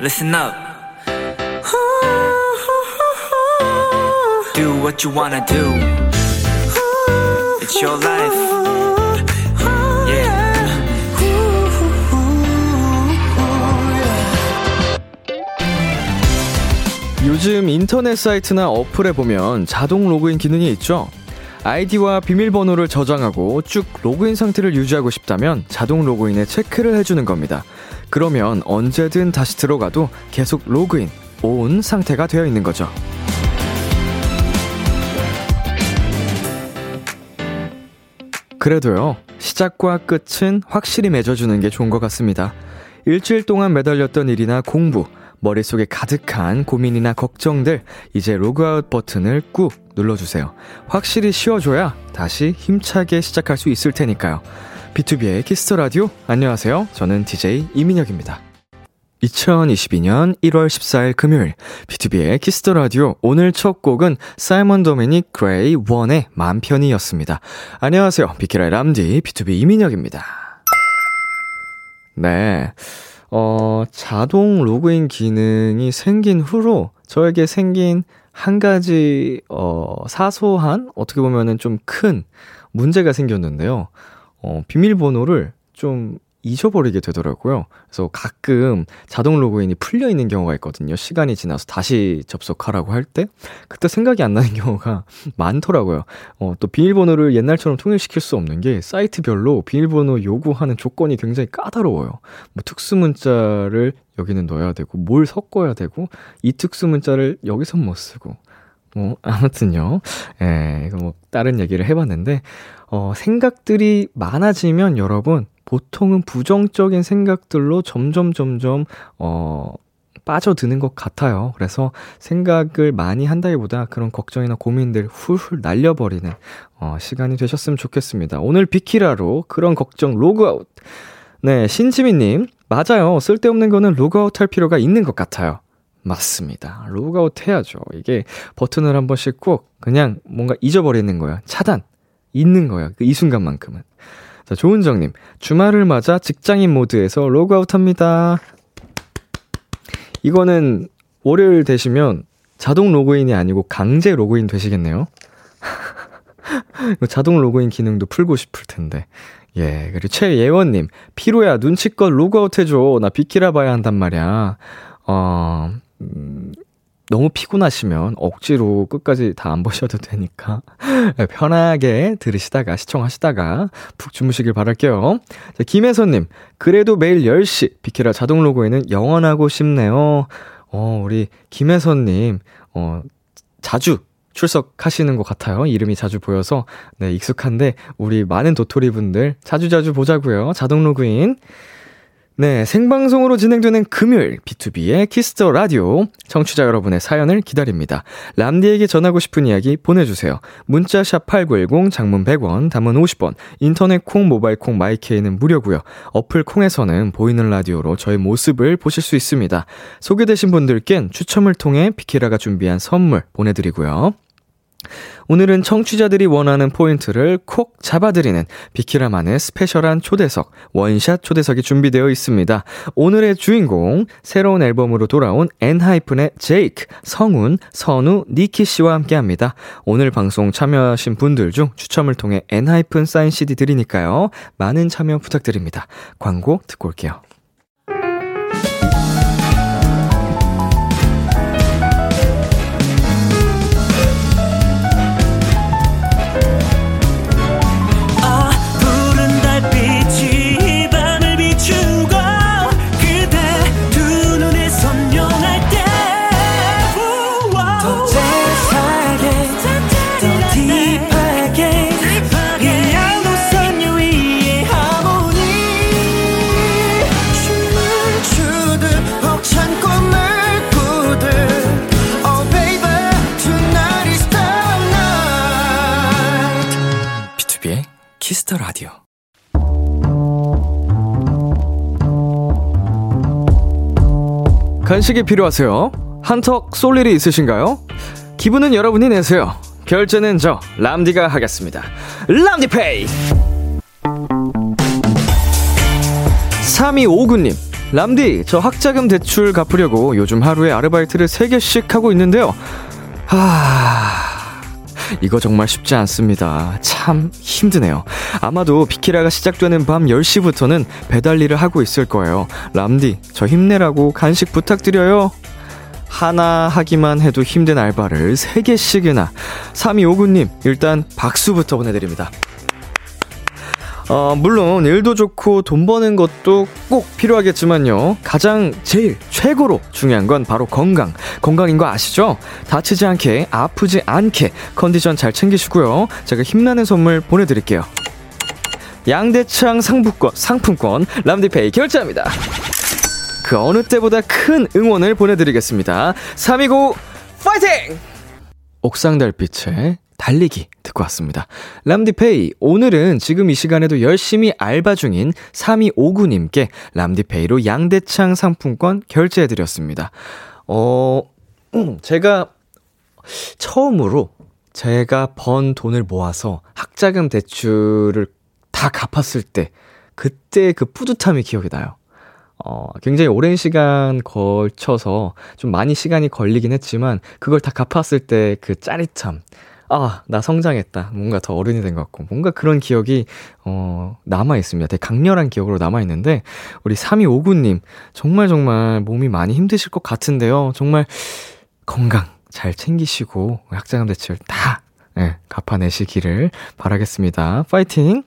listen up. Do what you wanna do. It's your life. Yeah. 요즘 인터넷 사이트나 어플에 보면 자동 로그인 기능이 있죠. 아이디와 비밀번호를 저장하고 쭉 로그인 상태를 유지하고 싶다면 자동 로그인에 체크를 해주는 겁니다. 그러면 언제든 다시 들어가도 계속 로그인, 온 상태가 되어 있는 거죠. 그래도요, 시작과 끝은 확실히 맺어주는 게 좋은 것 같습니다. 일주일 동안 매달렸던 일이나 공부, 머릿속에 가득한 고민이나 걱정들, 이제 로그아웃 버튼을 꾹 눌러주세요. 확실히 쉬어줘야 다시 힘차게 시작할 수 있을 테니까요. 비투비의 키스 더 라디오, 안녕하세요. 저는 DJ 이민혁입니다. 2022년 1월 14일 금요일, 비투비의 키스 더 라디오, 오늘 첫 곡은 사이먼 도미닉 그레이 원의 맘 편히였습니다. 안녕하세요. 비키라의 람디, B2B 이민혁입니다. 네. 어, 자동 로그인 기능이 생긴 후로 저에게 생긴 한 가지, 어, 사소한, 어떻게 보면은 좀 큰 문제가 생겼는데요. 어, 비밀번호를 좀 잊어버리게 되더라고요. 그래서 가끔 자동 로그인이 풀려 있는 경우가 있거든요. 시간이 지나서 다시 접속하라고 할 때, 그때 생각이 안 나는 경우가 많더라고요. 어, 또 비밀번호를 옛날처럼 통일시킬 수 없는 게 사이트별로 비밀번호 요구하는 조건이 굉장히 까다로워요. 뭐 특수 문자를 여기는 넣어야 되고, 뭘 섞어야 되고, 이 특수 문자를 여기선 못 쓰고, 뭐, 아무튼요. 예, 이거 뭐, 다른 얘기를 해봤는데, 어, 생각들이 많아지면 여러분, 보통은 부정적인 생각들로 점점 점점 어 빠져드는 것 같아요. 그래서 생각을 많이 한다기보다 그런 걱정이나 고민들 훌훌 날려버리는 어 시간이 되셨으면 좋겠습니다. 오늘 비키라로 그런 걱정 로그아웃. 네, 신지민님 맞아요. 쓸데없는 거는 로그아웃 할 필요가 있는 것 같아요. 맞습니다. 로그아웃 해야죠. 이게 버튼을 한 번씩 꼭 그냥 뭔가 잊어버리는 거야. 차단. 있는 거야. 그이 순간만큼은. 자, 조은정님. 주말을 맞아 직장인 모드에서 로그아웃 합니다. 이거는 월요일 되시면 자동 로그인이 아니고 강제 로그인 되시겠네요. 자동 로그인 기능도 풀고 싶을 텐데. 예, 그리고 최예원님. 피로야, 눈치껏 로그아웃 해줘. 나 비키라 봐야 한단 말이야. 어, 음, 너무 피곤하시면 억지로 끝까지 다 안 보셔도 되니까 편하게 들으시다가 시청하시다가 푹 주무시길 바랄게요. 자, 김혜선님, 그래도 매일 10시 비키라 자동 로그인은 영원하고 싶네요. 어, 우리 김혜선님, 어, 자주 출석하시는 것 같아요. 이름이 자주 보여서 네 익숙한데 우리 많은 도토리 분들 자주 자주 보자고요. 자동 로그인. 네, 생방송으로 진행되는 금요일 비투비의 키스 더 라디오 청취자 여러분의 사연을 기다립니다. 람디에게 전하고 싶은 이야기 보내주세요. 문자 샵 #8910 장문 100원, 단문 50원, 인터넷 콩, 모바일 콩, 마이케이는 무료고요. 어플 콩에서는 보이는 라디오로 저의 모습을 보실 수 있습니다. 소개되신 분들께는 추첨을 통해 비키라가 준비한 선물 보내드리고요. 오늘은 청취자들이 원하는 포인트를 콕 잡아드리는 비키라만의 스페셜한 초대석, 원샷 초대석이 준비되어 있습니다. 오늘의 주인공, 새로운 앨범으로 돌아온 엔하이픈의 제이크, 성훈, 선우, 니키 씨와 함께 합니다. 오늘 방송 참여하신 분들 중 추첨을 통해 엔하이픈 사인 CD 드리니까요. 많은 참여 부탁드립니다. 광고 듣고 올게요. 간식이 필요하세요? 한턱 쏠 일이 있으신가요? 기분은 여러분이 내세요. 결제는 저 람디가 하겠습니다. 람디페이. 3259님. 람디, 저 학자금 대출 갚으려고 요즘 하루에 아르바이트를 3개씩 하고 있는데요. 하... 이거 정말 쉽지 않습니다. 참 힘드네요. 아마도 비키라가 시작되는 밤 10시부터는 배달 일을 하고 있을 거예요. 람디, 저 힘내라고 간식 부탁드려요. 하나 하기만 해도 힘든 알바를 3개씩이나. 3259님, 일단 박수부터 보내드립니다. 어, 물론 일도 좋고 돈 버는 것도 꼭 필요하겠지만요. 가장 제일 최고로 중요한 건 바로 건강. 건강인 거 아시죠? 다치지 않게, 아프지 않게 컨디션 잘 챙기시고요. 제가 힘나는 선물 보내드릴게요. 양대창 상품권, 상품권 람디페이 결제합니다. 그 어느 때보다 큰 응원을 보내드리겠습니다. 329 파이팅! 옥상 달빛의 달리기 듣고 왔습니다. 람디페이, 오늘은 지금 이 시간에도 열심히 알바 중인 3259님께 람디페이로 양대창 상품권 결제해드렸습니다. 어, 제가 처음으로 제가 번 돈을 모아서 학자금 대출을 다 갚았을 때, 그때 그 뿌듯함이 기억이 나요. 어, 굉장히 오랜 시간 걸쳐서 좀 많이 시간이 걸리긴 했지만, 그걸 다 갚았을 때 그 짜릿함. 아, 나 성장했다. 뭔가 더 어른이 된 것 같고. 뭔가 그런 기억이, 어, 남아있습니다. 되게 강렬한 기억으로 남아있는데, 우리 3259님, 정말 정말 몸이 많이 힘드실 것 같은데요. 정말 건강 잘 챙기시고, 약자금 대출 다, 예, 갚아내시기를 바라겠습니다. 파이팅!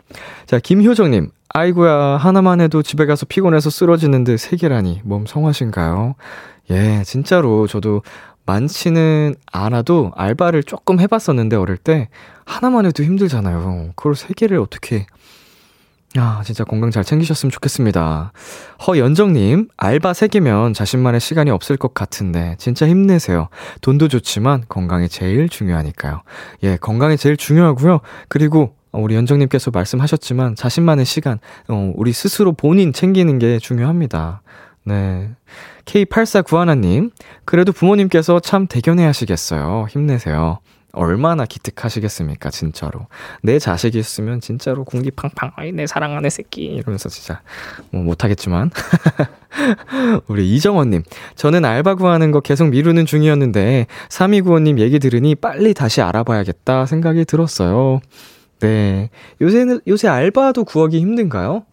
자, 김효정님, 아이고야, 하나만 해도 집에 가서 피곤해서 쓰러지는데 세 개라니, 몸 성하신가요? 예, 진짜로 저도 많지는 않아도 알바를 조금 해봤었는데 어릴 때 하나만 해도 힘들잖아요. 그걸 세 개를 어떻게 아, 진짜 건강 잘 챙기셨으면 좋겠습니다. 허연정님, 알바 3개면 자신만의 시간이 없을 것 같은데, 진짜 힘내세요. 돈도 좋지만 건강이 제일 중요하니까요. 예, 건강이 제일 중요하고요. 그리고 우리 연정님께서 말씀하셨지만, 자신만의 시간, 어, 우리 스스로 본인 챙기는 게 중요합니다. 네. K8491님, 그래도 부모님께서 참 대견해 하시겠어요. 힘내세요. 얼마나 기특하시겠습니까, 진짜로. 내 자식이 있으면 진짜로 공기 팡팡, 아이, 내 사랑하는 새끼. 이러면서 진짜, 뭐, 못하겠지만. 우리 이정원님, 저는 알바 구하는 거 계속 미루는 중이었는데, 3295님 얘기 들으니 빨리 다시 알아봐야겠다 생각이 들었어요. 네. 요새는, 요새 알바도 구하기 힘든가요?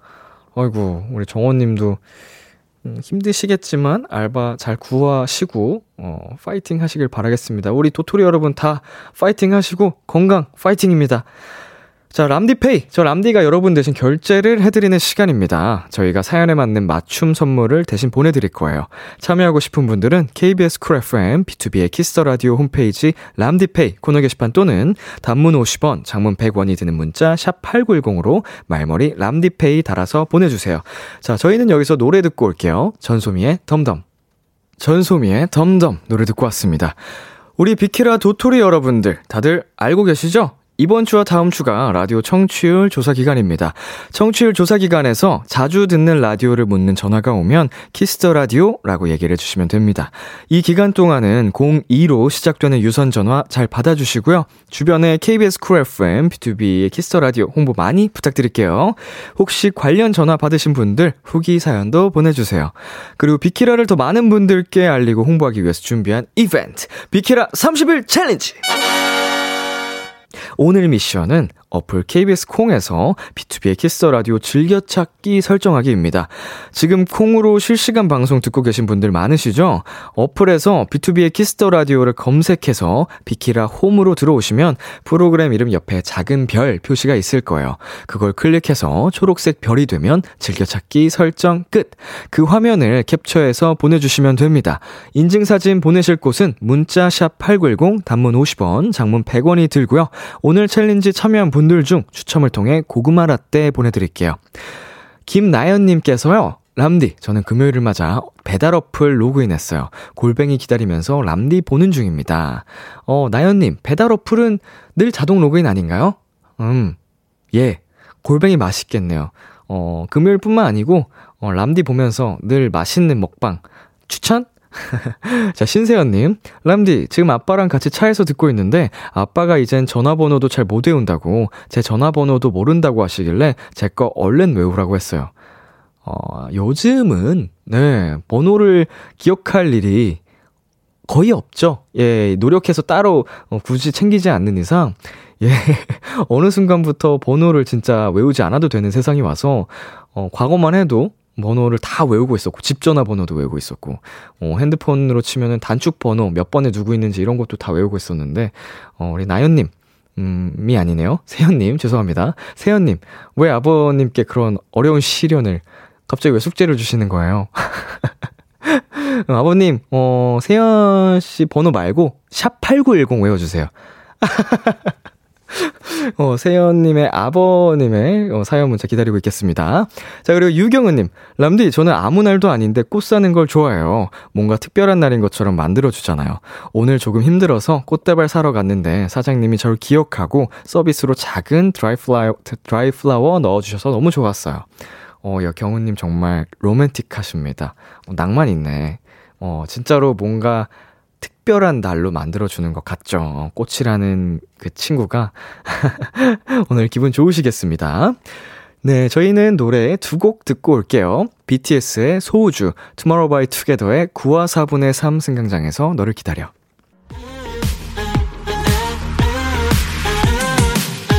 아이고, 우리 정원님도 음, 힘드시겠지만 알바 잘 구하시고 어, 파이팅 하시길 바라겠습니다. 우리 도토리 여러분 다 파이팅 하시고 건강 파이팅입니다. 자, 람디페이. 저 람디가 여러분 대신 결제를 해드리는 시간입니다. 저희가 사연에 맞는 맞춤 선물을 대신 보내드릴 거예요. 참여하고 싶은 분들은 KBS 쿨 FM, 비투비의 키스 더 라디오 홈페이지 람디페이 코너 게시판 또는 단문 50원, 장문 100원이 드는 문자 샵 8910으로 말머리 람디페이 달아서 보내주세요. 자, 저희는 여기서 노래 듣고 올게요. 전소미의 덤덤. 전소미의 덤덤 노래 듣고 왔습니다. 우리 비키라 도토리 여러분들 다들 알고 계시죠? 이번 주와 다음 주가 라디오 청취율 조사 기간입니다. 청취율 조사 기간에서 자주 듣는 라디오를 묻는 전화가 오면 Kiss the Radio라고 얘기를 해주시면 됩니다. 이 기간 동안은 02로 시작되는 유선 전화 잘 받아주시고요. 주변에 KBS 쿨 FM, B2B의 키스터 라디오 홍보 많이 부탁드릴게요. 혹시 관련 전화 받으신 분들 후기 사연도 보내주세요. 그리고 비키라를 더 많은 분들께 알리고 홍보하기 위해서 준비한 이벤트 비키라 30일 챌린지. 오늘 미션은 어플 KBS 콩에서 B2B의 키스터 라디오 즐겨찾기 설정하기입니다. 지금 콩으로 실시간 방송 듣고 계신 분들 많으시죠? 어플에서 B2B의 키스터 라디오를 검색해서 비키라 홈으로 들어오시면 프로그램 이름 옆에 작은 별 표시가 있을 거예요. 그걸 클릭해서 초록색 별이 되면 즐겨찾기 설정 끝. 그 화면을 캡처해서 보내주시면 됩니다. 인증사진 보내실 곳은 문자 샵 8910 단문 50원, 장문 100원이 들고요. 오늘 챌린지 참여한 분들 중 추첨을 통해 고구마 라떼 보내드릴게요. 김나연님께서요. 람디, 저는 금요일을 맞아 배달 어플 로그인했어요. 골뱅이 기다리면서 람디 보는 중입니다. 어, 나연님, 배달 어플은 늘 자동 로그인 아닌가요? 음, 예. 골뱅이 맛있겠네요. 어, 금요일 뿐만 아니고, 어, 람디 보면서 늘 맛있는 먹방 추천? 자, 신세연님. 람디, 지금 아빠랑 같이 차에서 듣고 있는데, 아빠가 이젠 전화번호도 잘 못 외운다고, 제 전화번호도 모른다고 하시길래, 제 거 얼른 외우라고 했어요. 어, 요즘은, 네, 번호를 기억할 일이 거의 없죠. 예, 노력해서 따로 어, 굳이 챙기지 않는 이상, 예, 어느 순간부터 번호를 진짜 외우지 않아도 되는 세상이 와서, 어, 과거만 해도 번호를 다 외우고 있었고, 집 전화번호도 외우고 있었고, 어, 핸드폰으로 치면은 단축 번호 몇 번에 누구 있는지 이런 것도 다 외우고 있었는데, 어, 우리 나연님, 음이 아니네요. 세연님, 죄송합니다. 세연님, 왜 아버님께 그런 어려운 시련을 갑자기 왜 숙제를 주시는 거예요? 아버님, 어, 세연 씨 번호 말고, 샵 8910 외워주세요. 어, 세연님의 아버님의 어, 사연 문자 기다리고 있겠습니다. 자, 그리고 유경은님, 람디, 저는 아무 날도 아닌데 꽃 사는 걸 좋아해요. 뭔가 특별한 날인 것처럼 만들어주잖아요. 오늘 조금 힘들어서 꽃다발 사러 갔는데 사장님이 저를 기억하고 서비스로 작은 드라이 플라워, 드라이 플라워 넣어주셔서 너무 좋았어요. 어, 야, 경은님 정말 로맨틱하십니다. 어, 낭만 있네. 어, 진짜로 뭔가 특별한 날로 만들어주는 것 같죠. 꽃이라는 그 친구가 오늘 기분 좋으시겠습니다. 네, 저희는 노래 두 곡 듣고 올게요. BTS의 소우주, Tomorrow by Together의 9와 4분의 3 승강장에서 너를 기다려.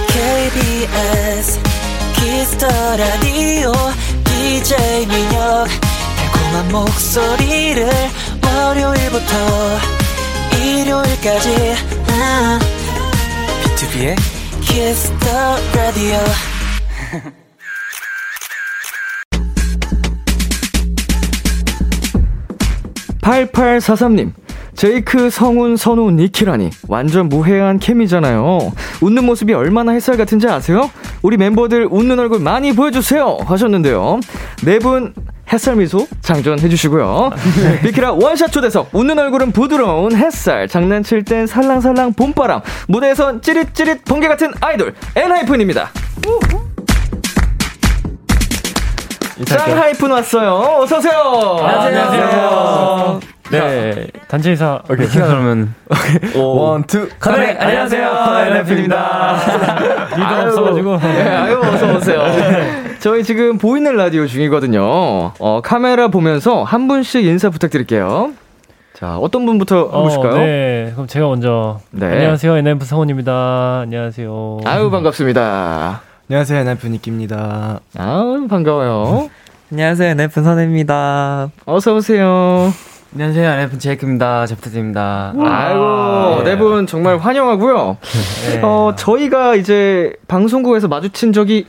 KBS Kiss the Radio DJ 민혁 달콤한 목소리를 월요일부터 일요일까지. 비투비의 키스 더 라디오 팔팔사삼님 제이크, 성훈, 선우, 니키라니 완전 무해한 케미잖아요. 웃는 모습이 얼마나 햇살 같은지 아세요? 우리 멤버들 웃는 얼굴 많이 보여주세요 하셨는데요. 네 분 햇살 미소 장전해 주시고요. 비키라 원샷 초대석 웃는 얼굴은 부드러운 햇살 장난칠 땐 살랑살랑 봄바람 무대에선 찌릿찌릿 번개 같은 아이돌 엔하이픈입니다. 짱하이픈 왔어요. 어서 오세요. 안녕하세요. 네, 단체 인사. 오케이, 키가 그러면. One, two, connect 안녕하세요. 엔하이픈입니다. 리더 없어가지고. 네, 아유, 어서 오세요. 저희 지금 보이는 라디오 중이거든요. 어, 카메라 보면서 한 분씩 인사 부탁드릴게요. 자, 어떤 분부터 어, 해보실까요? 네, 그럼 제가 먼저. 네. 안녕하세요, 엔하이픈 성훈입니다. 안녕하세요. 아유, 반갑습니다. 안녕하세요, 엔하이픈 니키입니다. 아유, 반가워요. 안녕하세요, 엔하이픈 선우입니다. 어서오세요. 안녕하세요, NF 제이크입니다. 잘 부탁드립니다. 아이고, 네 분 정말 환영하고요. 네. 어, 저희가 이제 방송국에서 마주친 적이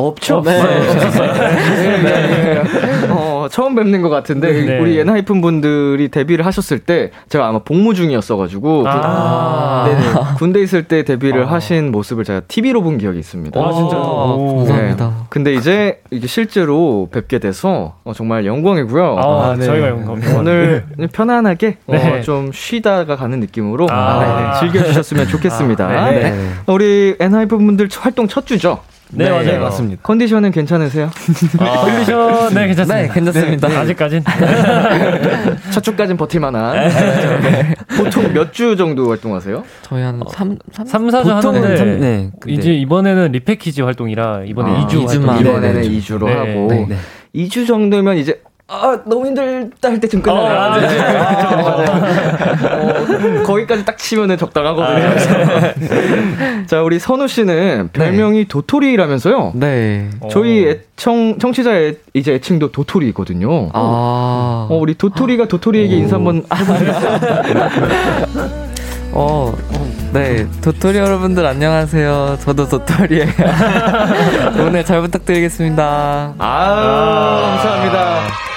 없죠? 네. 네, 네. 어, 처음 뵙는 것 같은데, 네. 우리 엔하이픈 분들이 데뷔를 하셨을 때, 제가 아마 복무 중이었어가지고, 아. 그, 네네. 군대 있을 때 데뷔를 하신 모습을 제가 TV로 본 기억이 있습니다. 아, 진짜. 오. 감사합니다. 네. 근데 이제 이게 실제로 뵙게 돼서 어, 정말 영광이고요. 아, 네. 저희가 영광입니다. 오늘 편안하게 어, 네. 좀 쉬다가 가는 느낌으로 아. 네, 즐겨주셨으면 좋겠습니다. 아, 네. 네. 우리 엔하이픈 분들 활동 첫 주죠? 네, 맞아요. 맞습니다. 컨디션은 괜찮으세요? 아, 컨디션, 네, 괜찮습니다. 네, 괜찮습니다. 네, 아직까진. 첫 주까진 버틸 만한. 네. 보통 몇 주 정도 활동하세요? 저희 한 3, 3, 3, 4주 보통은 하는데. 삼- 네, 근데- 이제 이번에는 리패키지 활동이라, 이번에 아, 2주 이주만. 활동. 이번에는 네, 네, 2주로 네, 하고 네, 네. 2주 정도면 이제 아 너무 힘들다 할 끝나요. 어, 아, 네. 어, 거기까지 딱 치면은 적당하거든요. 자 우리 선우 씨는 별명이 도토리라면서요? 네. 저희 애청 청취자 의 이제 애칭도 도토리거든요. 아, 어, 우리 도토리가 도토리에게 인사 한번 해보시겠어요? 어, 네. 도토리 여러분들 안녕하세요. 저도 도토리예요. 오늘 잘 부탁드리겠습니다. 아유, 감사합니다.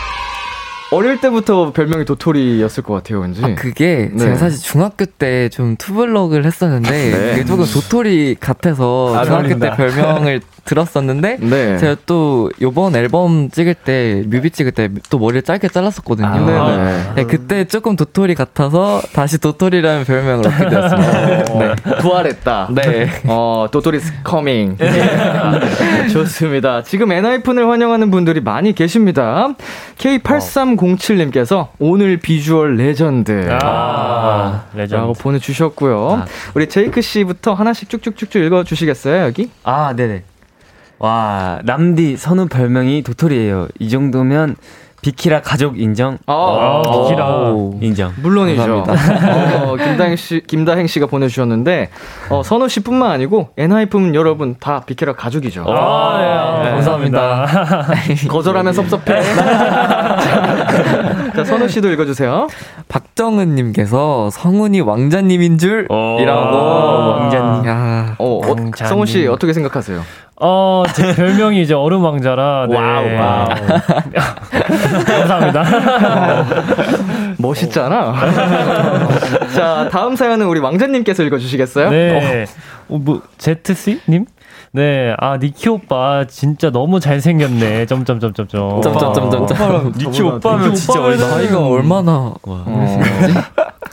어릴 때부터 별명이 도토리였을 것 같아요, 왠지. 아, 그게 네. 제가 사실 중학교 때 좀 투블럭을 했었는데 네. 그게 조금 도토리 같아서 아, 중학교 때. 별명을 들었었는데 네. 제가 또 요번 앨범 찍을 때 뮤비 찍을 때 또 머리를 짧게 잘랐었거든요. 아, 네네. 네, 그때 조금 도토리 같아서 다시 도토리라는 별명을 얻게 되었습니다. 네. 부활했다. 네. 어, 도토리 is coming. 좋습니다. 지금 엔하이픈을 환영하는 분들이 많이 계십니다. K8307님께서 오늘 비주얼 레전드. 아, 라고 레전드. 보내주셨고요. 아. 우리 제이크 씨부터 하나씩 쭉쭉쭉쭉 읽어주시겠어요, 여기? 아, 네네. 와, 람디 선우 별명이 도토리예요. 이 정도면 비키라 가족 인정. 아, 아, 비키라. 오. 인정. 물론이죠. 어, 김다행 씨, 김다행 씨가 보내주셨는데, 어, 선우 씨뿐만 아니고, 엔하이픈 여러분 다 비키라 가족이죠. 아, 네, 아, 감사합니다. 거절하면 섭섭해. 자, 선우 씨도 읽어주세요. 박정은님께서 성훈이 왕자님인 줄 오. 이라고 왕자님. 야 어, 어, 왕자님. 성훈 씨 어떻게 생각하세요? 어, 제 별명이 이제 얼음 왕자라. 네. 와우, 와우. 감사합니다. 멋있잖아. 자, 다음 사연은 우리 왕자님께서 읽어주시겠어요? 네. 어, 뭐, 제트씨님? 네. 아, 니키 오빠 진짜 너무 잘생겼네. 점점점점점. 점점점점점 니키 오빠면 진짜 얼마 나이가 얼마나 어,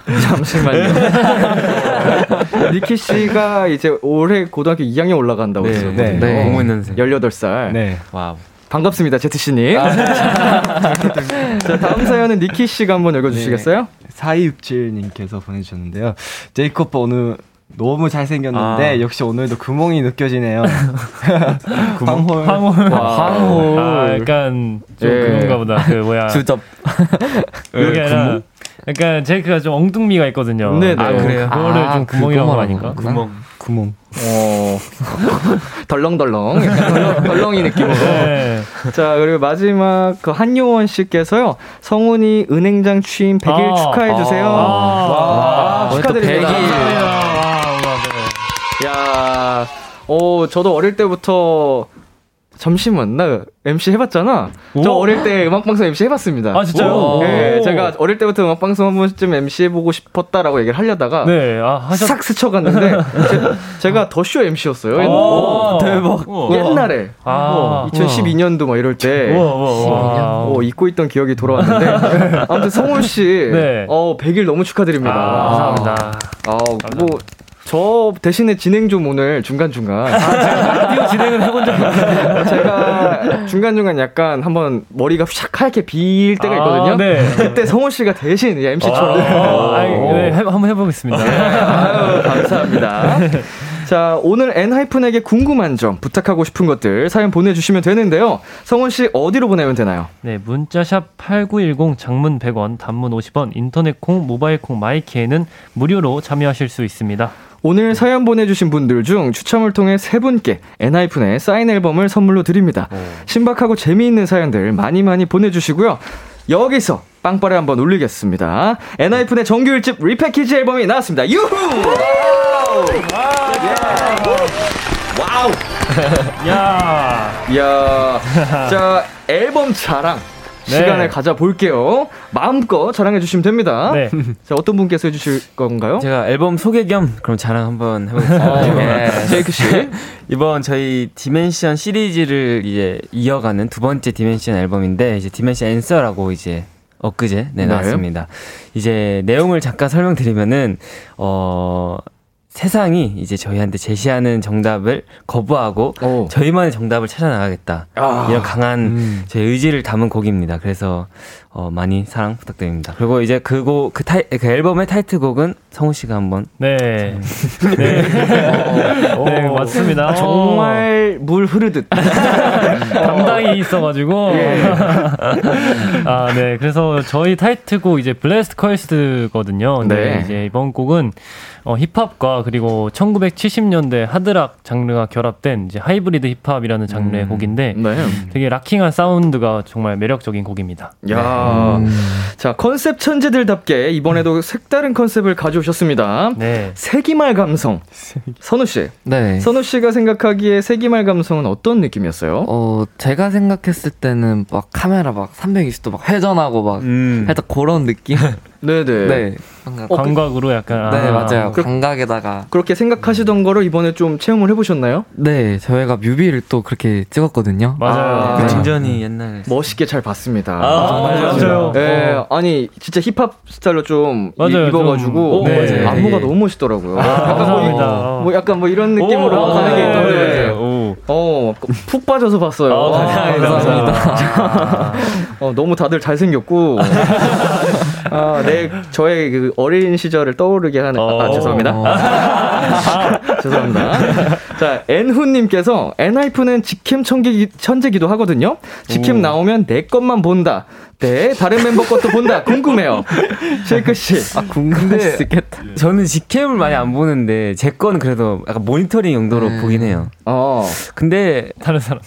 잠시만요. 니키 씨가 이제 올해 고등학교 2학년 올라간다고 네, 했었거든요. 네. 네. 공오년생. 18살. 네. 와우. 반갑습니다, 제트 씨님. 자, 다음 사연은 니키 씨가 한번 읽어주시겠어요? 4267님께서 보내주셨는데요. 제이콥 오늘 너무 잘생겼는데 아. 역시 오늘도 구멍이 느껴지네요. 구멍? 황홀. 황홀. 아, 약간 좀 예. 그런가 보다. 그 뭐야. 주접 그게 아니라 약간 제이크가 좀 엉뚱미가 있거든요. 네네. 아, 그래요? 그거를 아, 좀 구멍이라고 그거 하니까. 구멍. 구멍. 어, 덜렁덜렁. 약간 덜렁, 덜렁이 느낌으로. 네. 자, 그리고 마지막 그 한요원 씨께서요. 성훈이 은행장 취임 100일 아, 축하해 주세요. 아, 와, 또 축하드립니다. 100일. 어, 저도 어릴 때부터 잠시만, 나 MC 해봤잖아. 저 오. 어릴 때 음악방송 MC 해봤습니다. 아, 진짜요? 오. 네, 오. 제가 어릴 때부터 음악방송 한 번쯤 MC 해보고 싶었다라고 얘기를 하려다가 네, 아, 하셨. 싹 스쳐갔는데 제, 가 더쇼 MC였어요. 오, 대박. 옛날에 아, 2012년도 막 이럴 때. 어, 잊고 있던 기억이 돌아왔는데 아무튼 성훈 씨, 네. 어 100일 너무 축하드립니다. 아, 감사합니다. 아, 뭐, 저 대신에 진행 좀 오늘 중간중간. 라디오 진행은 해본 적이 없어요. 제가 중간중간 약간 한번 머리가 샥 하얗게 빌 때가 있거든요. 아, 네. 그때 성훈 씨가 대신 MC처럼. 아, 아, 네, 해- 한번 해보겠습니다. 아유, 감사합니다. 자, 오늘 엔하이픈에게 궁금한 점, 부탁하고 싶은 것들 사연 보내주시면 되는데요. 성훈 씨 어디로 보내면 되나요? 네, 문자샵 8910 장문 100원, 단문 50원, 인터넷 콩, 모바일 콩, 마이케에는 무료로 참여하실 수 있습니다. 오늘 사연 보내주신 분들 중 추첨을 통해 세 분께 엔하이픈의 사인 앨범을 선물로 드립니다. 신박하고 재미있는 사연들 많이 많이 보내주시고요. 여기서 빵빠레 한번 울리겠습니다. 엔하이픈의 정규 1집 리패키지 앨범이 나왔습니다. 유후! 와우! 야 이야. 자, 앨범 자랑. 네. 시간을 가져볼게요. 마음껏 자랑해주시면 됩니다. 네. 자, 어떤 분께서 해주실 건가요? 제가 앨범 소개 겸 그럼 자랑 한번 해보겠습니다. 어, 예. 제이크 씨. 이번 저희 Dimension 시리즈를 이제 이어가는 두 번째 Dimension 앨범인데 이제 Dimension Answer라고 이제 엊그제 내놨습니다. 이제 내용을 잠깐 설명드리면은 어 세상이 이제 저희한테 제시하는 정답을 거부하고 오. 저희만의 정답을 찾아 나가겠다. 아. 이런 강한 저희 의지를 담은 곡입니다. 그래서 어 많이 사랑 부탁드립니다. 그리고 이제 그곡 그, 타이, 그 앨범의 타이틀곡은 성우 씨가 한번 네. 네. 네, 맞습니다. 아, 정말 물 흐르듯. 담당이 있어 가지고. 예. 아, 네. 그래서 저희 타이틀곡 이제 Blessed Cursed거든요. 네. 네. 이제 이번 곡은 어, 힙합과 그리고 1970년대 하드락 장르가 결합된 이제 하이브리드 힙합이라는 장르의 곡인데 네. 되게 rocking한 사운드가 정말 매력적인 곡입니다. 야. 자, 컨셉 천재들답게 이번에도 색다른 컨셉을 가져오셨습니다. 네. 세기말 감성. 선우 씨. 네. 선우 씨가 생각하기에 세기말 감성은 어떤 느낌이었어요? 어, 제가 생각했을 때는 막 카메라 막 360도 막 회전하고 막 음. 살짝 그런 느낌? 네네. 네. 뭔가 어, 그- 감각으로 약간. 네, 아, 맞아요. 그- 감각에다가. 그렇게 생각하시던 거를 이번에 좀 체험을 해보셨나요? 네, 저희가 뮤비를 또 그렇게 찍었거든요. 맞아요. 아, 그 네. 진전이 옛날 멋있게 잘 봤습니다. 아, 맞아요. 네, 어. 아니 진짜 힙합 스타일로 좀 맞아요, 이- 입어가지고 좀. 네. 네, 안무가 너무 멋있더라고요. 약간 감사합니다. 뭐, 뭐 약간 뭐 이런 느낌으로 오, 가는 게 오, 있던데, 네. 오. 어, 푹 빠져서 봤어요. 아, 감사합니다. 감사합니다. 어, 너무 다들 잘생겼고, 아, 네, 저의 그 어린 시절을 떠오르게 하는, 아, 어. 죄송합니다. 어, 아, 죄송합니다. 자, 엔후님께서 엔하이프는 직캠 천기, 천재기도 하거든요. 직캠 오. 나오면 내 것만 본다. 네, 다른 멤버 것도 본다. 궁금해요. 쉐이크 씨. 아, 궁금할 수 있겠다. 저는 직캠을 많이 안 보는데 제 거는 그래도 약간 모니터링 용도로 네. 보긴 해요. 어. 근데 다른 사람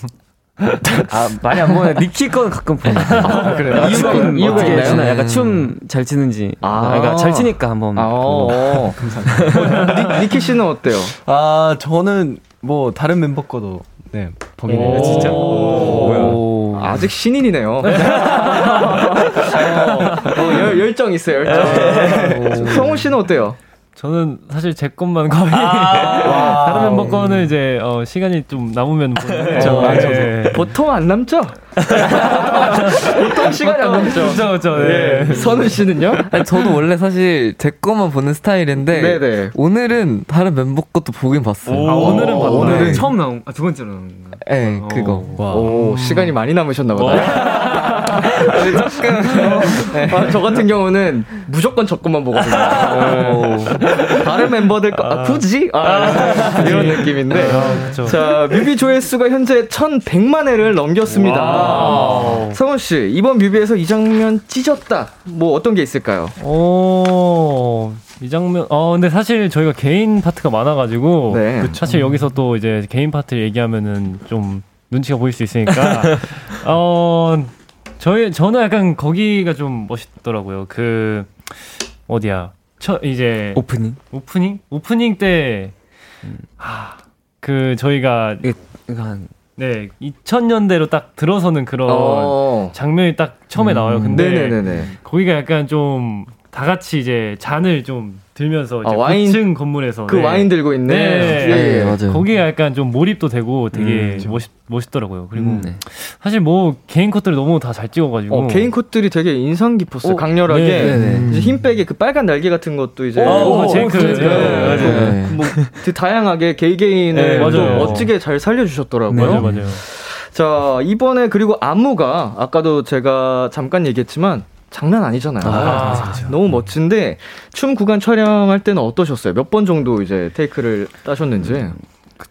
아 많이 안 보는데 니키 거는 가끔 보는 아, 그래요? 이유가 이유가 이유가 어떻게 있나요? 추나? 약간 네. 춤잘 추는지. 아. 아, 그러니까 잘 추니까 한번. 아, 어. 감사합니다. 니, 키 씨는 어때요? 아 저는 뭐 다른 멤버 거도 네 보긴 해요. 오. 진짜. 뭐야? 아직 신인이네요. 어, 열, 열정 있어요, 열정. 성훈 씨는 어때요? 저는 사실 제 것만 거의 아. 다른 멤버 거는 이제 어, 시간이 좀 남으면 보는데 그렇죠. 아. 네. 보통 안 남죠? 보통 시간이 안 남죠. 그렇죠, 그렇죠. 네. 네. 선우 씨는요? 아니, 저도 원래 사실 제 것만 보는 스타일인데 네네. 오늘은 다른 멤버 것도 보긴 봤어요. 아, 오늘은 봤다. 오늘은 처음 나온 아, 두 번째로 나온 거. 네, 그거. 오, 시간이 많이 남으셨나 보다. 조금. 아, 저 같은 경우는 무조건 저 것만 보거든요. 다른 멤버들 거, 아, 굳이? 아, 이런 느낌인데. 그쵸. 자, 뮤비 조회수가 현재 1100만 회를 넘겼습니다. 와우. 성훈 씨, 이번 뮤비에서 이 장면 찢었다. 뭐 어떤 게 있을까요? 오, 이 장면, 어, 근데 사실 저희가 개인 파트가 많아가지고, 네. 사실 여기서 또 이제 개인 파트 얘기하면은 좀 눈치가 보일 수 있으니까, 어, 저희, 저는 약간 거기가 좀 멋있더라고요. 그, 어디야. 첫, 이제, 오프닝. 오프닝? 오프닝 때, 하, 그, 저희가, 이거, 이거 한 네, 2000년대로 딱 들어서는 그런 어. 장면이 딱 처음에 나와요. 근데, 네네네네. 거기가 약간 좀 다 같이 이제 잔을 좀 들면서 이제 아, 와인- 고층 건물에서 그 네. 와인 들고 있네. 네. 예, 예. 맞아요. 거기가 약간 좀 몰입도 되고 되게 음, 멋있 멋있더라고요. 그리고 음, 네. 사실 뭐 개인 컷들을 너무 다 잘 찍어가지고 어, 개인 컷들이 되게 인상 깊었어요. 오, 강렬하게. 네, 네, 이제 흰백의 그 빨간 날개 같은 것도 이제. 오, 제이크. 네, 네, 맞아요. 네. 뭐, 다양하게 개개인을 네, 또 맞아요. 멋지게 잘 살려주셨더라고요. 맞아요, 맞아요. 자, 이번에 그리고 안무가 아까도 제가 잠깐 얘기했지만 장난 아니잖아요. 아, 너무 멋진데 춤 구간 촬영할 때는 어떠셨어요? 몇 번 정도 이제 테이크를 따셨는지.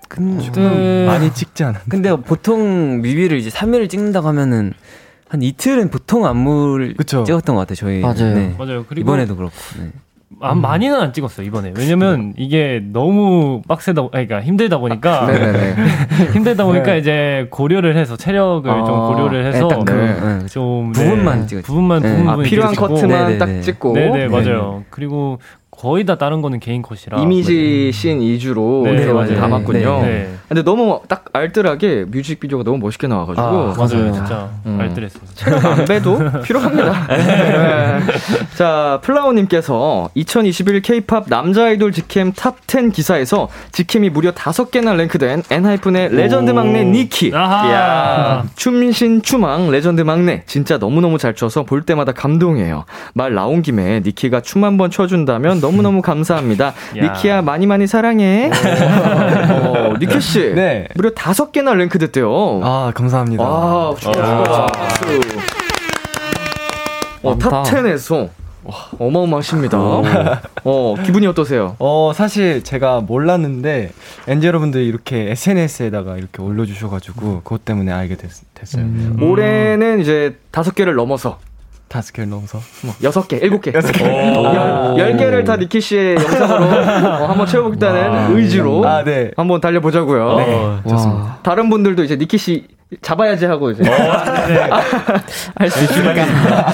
근데 많이 찍지 않았. 근데 보통 뮤비를 이제 3일을 찍는다고 하면은 한 이틀은 보통 안무를 그쵸. 찍었던 것 같아요. 저희. 맞아요. 네. 맞아요. 그리고 이번에도 그렇고. 네. 아, 많이는 안 찍었어요 이번에. 왜냐면 이게 너무 빡세다, 아니, 그러니까 힘들다 보니까 네네네. 힘들다 보니까 이제 고려를 해서 체력을 좀 아, 고려를 해서 네, 딱 그, 네. 좀 부분만 네, 찍었죠. 부분만 네. 부분 아, 필요한 찍고. 커트만. 딱 찍고. 네네 맞아요. 그리고 거의 다 다른 거는 개인 컷이라. 이미지 씬 위주로 네, 맞아요. 담았군요. 네, 네. 근데 너무 딱 알뜰하게 뮤직비디오가 너무 멋있게 나와가지고 아, 맞아요, 진짜 음. 알뜰했어요. 체력 안 빼도 필요합니다. 네. 자, 플라워님께서 2021 K-팝 남자 아이돌 직캠 탑10 기사에서 직캠이 무려 5 개나 랭크된 엔하이픈의 레전드 막내 니키. 이야, 춤신 춤왕 레전드 막내. 진짜 너무 너무 잘 춰서 볼 때마다 감동해요. 말 나온 김에 니키가 춤 한번 춰준다면 너무너무 감사합니다. 야. 니키야, 많이 많이 사랑해. 어, 니키 씨. 네. 무려 5개나 랭크 됐대요. 아 감사합니다. 아, 축하. 어, 많다. 탑10에서 어마어마하십니다. 어, 기분이 어떠세요? 어 사실 제가 몰랐는데 엔진 여러분들이 이렇게 SNS에다가 이렇게 올려주셔가지고 그것 때문에 알게 됐, 됐어요. 음. 올해는 이제 다섯 개를 넘어서 다섯 개를 넘어서 뭐 여섯 개, 일곱 개, 여섯 개, 열, 열 개를 다 니키 씨의 영상으로 어, 한번 채워보겠다는 의지로 아, 네. 한번 달려보자고요. 네, 좋습니다. 와. 다른 분들도 이제 니키 씨 잡아야지 하고 이제 할수 있으니까.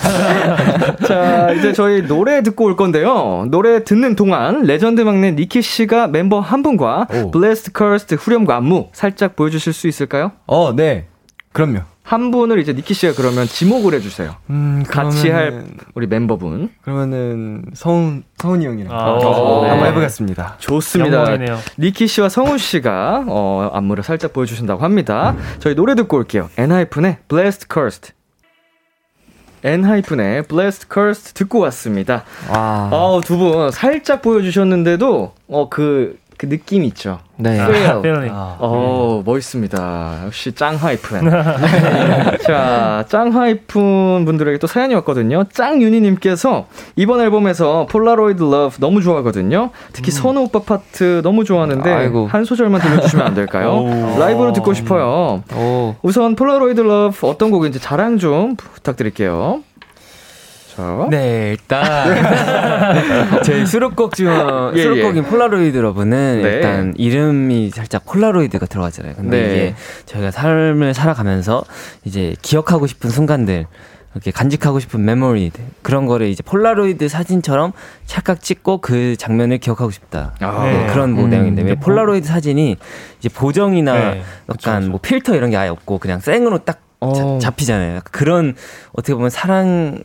자, 이제 저희 노래 듣고 올 건데요. 노래 듣는 동안 레전드 막내 니키 씨가 멤버 한 분과 오. Blessed Cursed 후렴과 안무 살짝 보여주실 수 있을까요? 어, 네. 그럼요. 한 분을 이제 니키 씨가 그러면 지목을 해주세요. 음, 같이 할 그러면은- 우리 멤버분. 그러면은 성훈 성훈이 형이랑 아, 어, 한번 네. 해보겠습니다. 좋습니다. 영광이네요. 니키 씨와 성훈 씨가 어, 안무를 살짝 보여주신다고 합니다. 저희 노래 듣고 올게요. 엔하이픈의 Blessed Cursed. 엔하이픈의 Blessed Cursed 듣고 왔습니다. 와. 아우 두분 살짝 보여주셨는데도 어 그 그 느낌 있죠. 네. Feel. feeling. 어, 멋있습니다. 역시 짱 하이픈. 자, 짱 하이픈 분들에게 또 사연이 왔거든요. 짱윤희님께서 이번 앨범에서 Polaroid Love 너무 좋아하거든요. 특히 선우 오빠 파트 너무 좋아하는데 아이고. 한 소절만 들려주시면 안 될까요? 오. 라이브로 듣고 싶어요. 오. 우선 Polaroid Love 어떤 곡인지 자랑 좀 부탁드릴게요. 자, 네, 일단 저희 수록곡 중 예, 수록곡인 Polaroid Love는 네. 일단 이름이 살짝 폴라로이드가 들어가잖아요. 근데 네. 이게 저희가 삶을 살아가면서 이제 기억하고 싶은 순간들 이렇게 간직하고 싶은 메모리 그런 거를 이제 폴라로이드 사진처럼 찰칵 찍고 그 장면을 기억하고 싶다. 아. 네, 그런 뭐 음. 내용인데 왜 폴라로이드 사진이 이제 보정이나 네, 약간 뭐 필터 이런 게 아예 없고 그냥 생으로 딱 어. 자- 잡히잖아요. 그런 어떻게 보면 사랑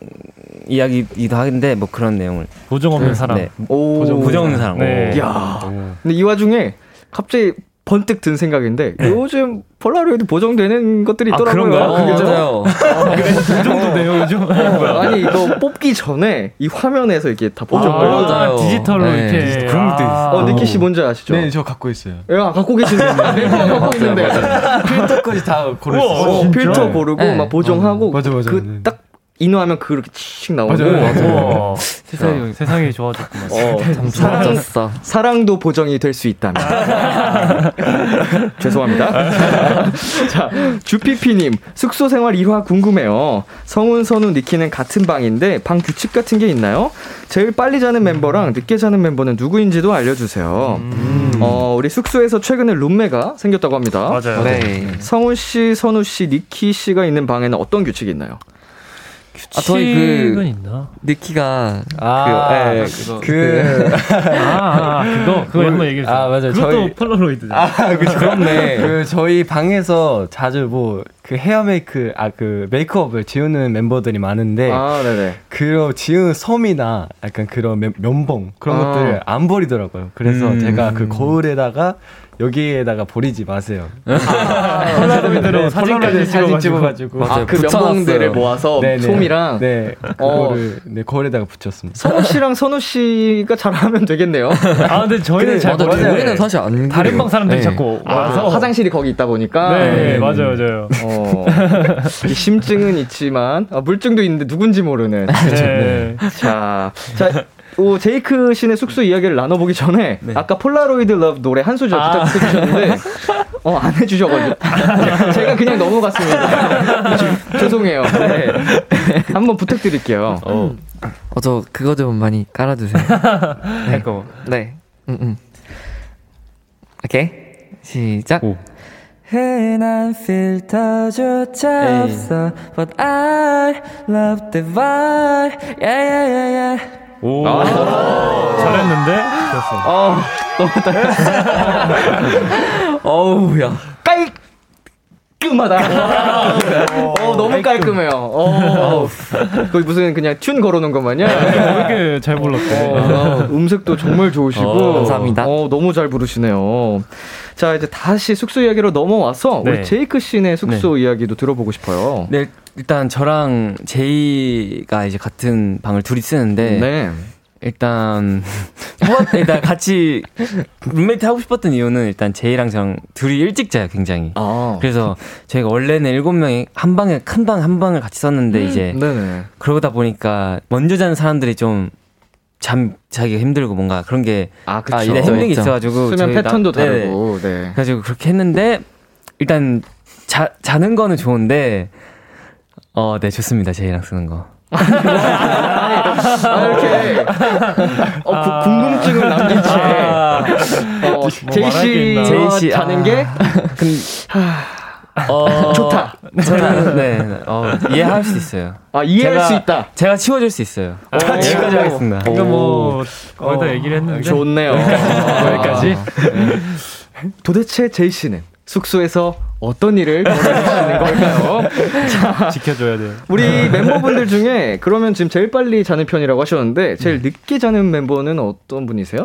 이야기이기도 한데 뭐 그런 내용을 보정 없는 사랑. 네. 오. 보정, 보정 없는 사랑. 네. 오. 야 근데 이 와중에 갑자기 번뜩 든 생각인데 요즘 폴라로이드 보정되는 것들이 아, 있더라고요. 그런가요? 어, 그죠? 맞아요. 그 정도네요, 요즘. 아니 이거 뽑기 전에 이 화면에서 이렇게 다 보정을. 아, 맞아요. 디지털로 네. 이렇게. 그런 것도 있어요. 어 니키 씨 뭔지 아시죠? 네, 저 갖고 있어요. 야 갖고 계신데 멤버 갖고 있는데 필터까지 다 고를 수 있어요. 어, 진짜? 필터 고르고 네. 막 보정하고 어, 맞아, 맞아. 네. 그딱 인화하면 그렇게 칙 나오고 맞아요, 맞아요. 우와, 세상이, 세상이 좋아졌구만. 어, 참 사랑, 좋아졌어. 사랑도 보정이 될 수 있다면 죄송합니다. 자 주피피님 숙소 생활 일화 궁금해요. 성훈 선우 니키는 같은 방인데 방 규칙 같은 게 있나요? 제일 빨리 자는 멤버랑 늦게 자는 멤버는 누구인지도 알려주세요. 어 우리 숙소에서 최근에 룸메가 생겼다고 합니다. 맞아요. 네. 성훈 씨, 선우 씨, 니키 씨가 있는 방에는 어떤 규칙이 있나요? 아, 저희 그- 있나? 니키가 아, 예, 그, 그, 아, 아, 그거, 그거 한번 얘기해 주세요. 아, 맞아요. 그것도 저희- 폴라로이드죠. 아, 그죠. 그렇네. 그, 저희 방에서 자주 뭐, 그 헤어 메이크, 아, 그 메이크업을 지우는 멤버들이 많은데, 아, 네네. 그 지운 솜이나 약간 그런 면, 면봉, 그런 아. 것들을 안 버리더라고요. 그래서 음. 제가 그 거울에다가 여기에다가 버리지 마세요. 폴라로이드로 네, 사진까지 폴라로이드 사진 찍어가지고. 찍어가지고. 아, 그 붙여놨어요. 면봉들을 모아서 네네. 솜이랑 네, 어. 그거를 네, 거울에다가 붙였습니다. 선우 씨랑 선우 씨가 잘하면 되겠네요. 아, 근데 저희는 잘 맞아, 모르는데 우리는 사실 안 다른 그래요. 방 사람들이 네. 자꾸 아, 와서 화장실이 거기 있다 보니까. 네, 네, 맞아요, 맞아요. 어, 이 심증은 있지만 아, 물증도 있는데 누군지 모르는. 네. 자, 자. 오, 제이크 씨네 숙소 이야기를 나눠보기 전에 아까 Polaroid Love 노래 한 소절 아. 부탁드리셨는데 어, 안 해주셔가지고 제가 그냥 넘어갔습니다. 주- 죄송해요. 네. 한번 부탁드릴게요. 어, 저 그거 좀 많이 깔아주세요. 잠깐만. 네. 음, 음. 오케이. 시작. 오. 흔한 필터조차 없어 But I love the vibe Yeah yeah yeah yeah 오. 잘했는데? 됐어. 어우, 야. 깔끔하다. 어, 너무 깔끔 해요. 어, 거의 무슨 그냥 튠 걸어놓은 것 마냥. 왜 이렇게 잘 불렀대? 어, 음색도 정말 좋으시고. 어, 감사합니다. 어, 너무 잘 부르시네요. 자, 이제 다시 숙소 이야기로 넘어와서 네. 우리 제이크 씨네 숙소 이야기도 들어보고 싶어요. 네, 일단 저랑 제이가 이제 같은 방을 둘이 쓰는데 네. 일단 뽑았- 일단 같이 룸메이트 하고 싶었던 이유는 일단 제이랑 저랑 둘이 일찍 자요, 굉장히. 아. 그래서 저희가 원래는 일곱 명이 한 방에 큰 방 한 방을 같이 썼는데 이제 네네. 그러다 보니까 먼저 자는 사람들이 좀 잠 자기가 힘들고 뭔가 그런 게 아, 그쵸. 아, 일에 있죠, 힘든 게. 있어가지고 수면 저희 나- 패턴도 네, 네. 다르고, 네. 그래가지고 그렇게 했는데 일단 자 자는 거는 좋은데 어네 좋습니다 제이랑 쓰는 거. 아, 이렇게. 어, 구- 궁금증을 남긴 채. 어, 제이 말할 게 있나? 씨 제이 씨, 자는 아. 게 어, 좋다. 저는 네 어, 이해할 수 있어요. 아, 이해할 제가- 수 있다. 제가 치워줄 수 있어요. 여기까지 하겠습니다. 이거 뭐 거의 다 얘기를 했는데. 좋네요. 여기까지? 도대체 제이 씨는 숙소에서 어떤 일을 벌여주시는 걸까요? 지켜줘야 돼요. 우리 member분들 중에 그러면 지금 제일 빨리 자는 편이라고 하셨는데 제일 늦게 자는 멤버는 어떤 분이세요?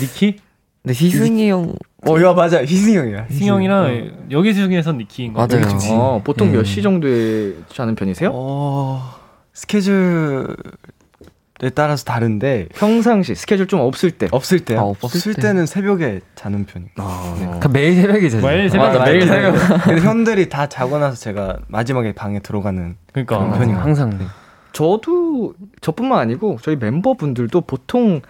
니키? 근데 희승이 형 어, 이거 맞아. 희승이 형이야. 승영이랑 여기 중에서 니키인 거 맞아요. 어, 보통 음. 몇시 정도에 자는 편이세요? 어, 스케줄 따라서 다른데 평상시 스케줄 좀 없을 때. 없을 때요. 아, 없을 없을, 때. 때는 새벽에 자는 편이에요. 아, 그 매일 새벽에 자죠. 매일 새벽 맞아, 매일 새벽. 근데 현들이 다 자고 나서 제가 마지막에 방에 들어가는 그러니까. 편이에요. 항상 네. 저도 저뿐만 아니고 저희 멤버분들도 보통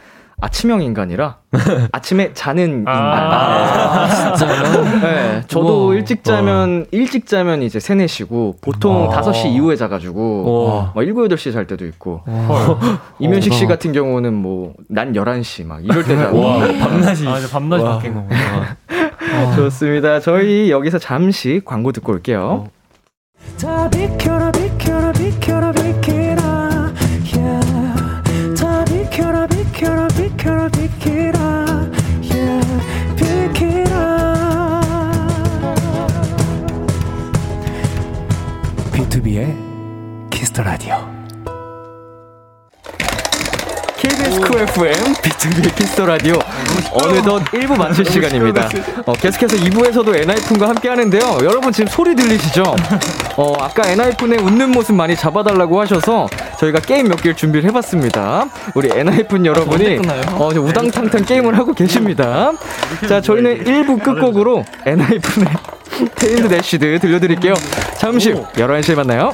아침형 인간이라 아침에 자는 인간. 아, 진짜요? 네, 저도 우와. 일찍 자면 일찍 자면 이제 3, 4시고 보통 와. 5시 이후에 자 가지고 와. 막 7, 8시에 잘 때도 있고 이면식 씨 같은 경우는 뭐 난 11시 막 이럴 때 자고 밤낮이 아, 이제 밤낮이 바뀐 거구나. 좋습니다. 저희 여기서 잠시 광고 듣고 올게요. 다 비켜라 비켜라 비켜라 yeah. 비켜라 B2B의 키스터 라디오. KBS 쿨 FM B2B 키스터 라디오 어느덧 1부 마칠 시간입니다. 어, 계속해서 2부에서도 엔하이픈과 함께 하는데요. 여러분 지금 소리 들리시죠? 어, 아까 엔하이픈의 웃는 모습 많이 잡아달라고 하셔서 저희가 게임 몇 개를 준비를 해봤습니다. 우리 엔하이픈 여러분이 어, 우당탕탕 게임을 하고 계십니다. 자, 저희는 1부 끝곡으로 엔하이픈의 테일드 대쉬드 들려드릴게요. 잠시 후 11시에 만나요.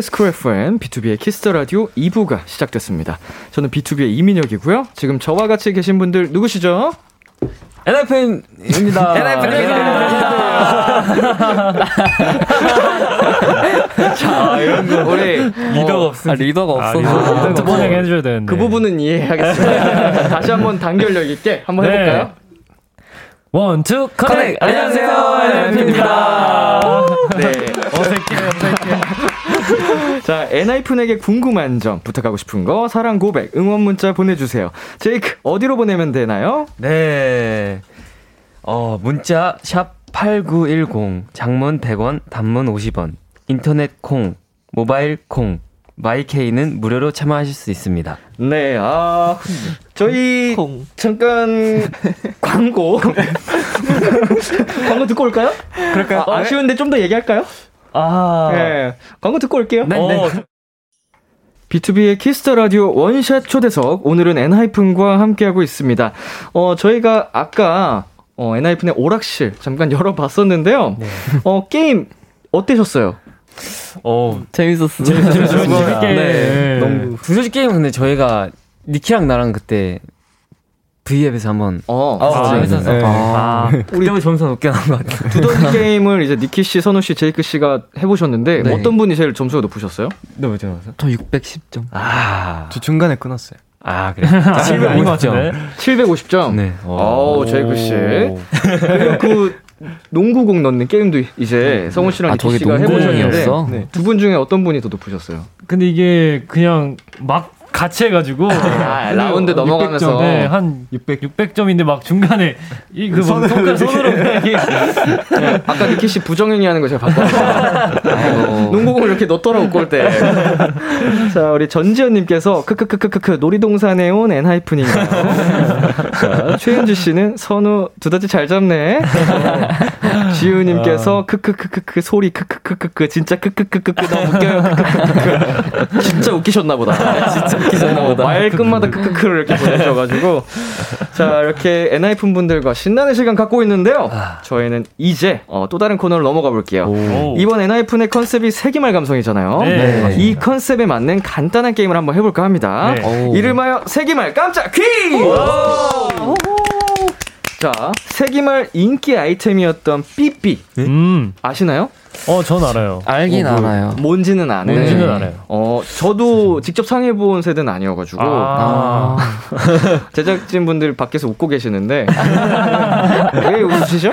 KBS 쿨 FM, B2B의 키스터 라디오 2부가 시작됐습니다. 저는 BTOB의 이민혁이고요. 지금 저와 같이 계신 분들 누구시죠? 엔하이픈입니다. 자, 이런 거 우리 리더가 없어. 아, 리더가 아, 없어서. 리더 두번 해줘야 되는데. 그 부분은 이해하겠습니다. 다시 한번 단결력 있게 한번 네. 해볼까요? One, two, connect! 안녕하세요, 엔하이픈입니다. 네. 어색해, 어색해. 자, 엔하이픈에게 궁금한 점, 부탁하고 싶은 거, 사랑 고백, 응원 문자 보내주세요. 제이크, 어디로 보내면 되나요? 네. 어, 문자 샵8910 장문 100원, 단문 50원. 인터넷 콩, 모바일 콩, 마이케이는 무료로 참여하실 수 있습니다. 네, 아, 저희 콩. 잠깐 광고. 광고 듣고 올까요? 그럴까요? 아, 쉬운데 좀 더 얘기할까요? 아. 네. 광고 듣고 올게요. 네, 네. B2B의 키스터 라디오 원샷 초대석 오늘은 엔하이픈과 함께하고 있습니다. 어 저희가 아까 어 엔하이픈의 오락실 잠깐 열어봤었는데요. 어 게임 어때셨어요? 어, 재밌었어. 재밌게. 네. 너무. 두더지 게임 근데 저희가 니키랑 나랑 그때 V앱에서 한번 어 아, 했었어. 네. 아, 그때부터 점수가 높게 나온 것 같아요. 두더지 게임을 이제 니키 씨, 선우 씨, 제이크 씨가 해보셨는데 네. 어떤 분이 제일 점수가 높으셨어요? 너왜 들어왔어? 저 610점. 아, 저 중간에 끊었어요. 아 그래. 아닌 것 같은데. 750점. 네. 어우 제이크 씨. 그 농구공 넣는 게임도 이제 성우 씨랑 아, 니키 저게 씨가 해보셨는데? 네. 두분 중에 어떤 분이 더 높으셨어요? 근데 이게 그냥 막 같이 해가지고. 아, 라운드 넘어가면서. 네, 한 600, 600점인데 막 중간에 이그 손가락 손으로 그냥 이게 아까 니키 씨 부정행위 하는 거 제가 봤거든요. 아이고. 농구공을 이렇게 넣더라고, 골대. 자, 우리 전지현님께서, 크크크크크크, 놀이동산에 온 엔하이픈인가요? 자, 최은주 씨는 선우 두더지 잘 잡네. 지우님께서, 크크크크크, 소리 크크크크크, 진짜 크크크크크, 너무 웃겨요. 크크크크. 진짜 웃기셨나 보다. 진짜 웃기셨나 보다. 말 끝마다 크크크를 이렇게 보내셔가지고. 자, 이렇게 엔하이픈 분들과 신나는 시간 갖고 있는데요. 저희는 이제 어, 또 다른 코너로 넘어가 볼게요. 오. 이번 엔하이픈의 컨셉이 세기말 감성이잖아요. 네. 이 컨셉에 맞는 간단한 게임을 한번 해볼까 합니다. 네. 오. 이름하여 세기말 깜짝 퀴즈! 자, 세기말 인기 아이템이었던 삐삐 음. 아시나요? 어, 전 알아요. 알긴 어, 뭐, 알아요. 뭔지는 아네. 뭔지는 알아요. 어, 저도 직접 상해본 세대는 아니어가지고. 아, 제작진분들 밖에서 웃고 계시는데. 왜 웃으시죠?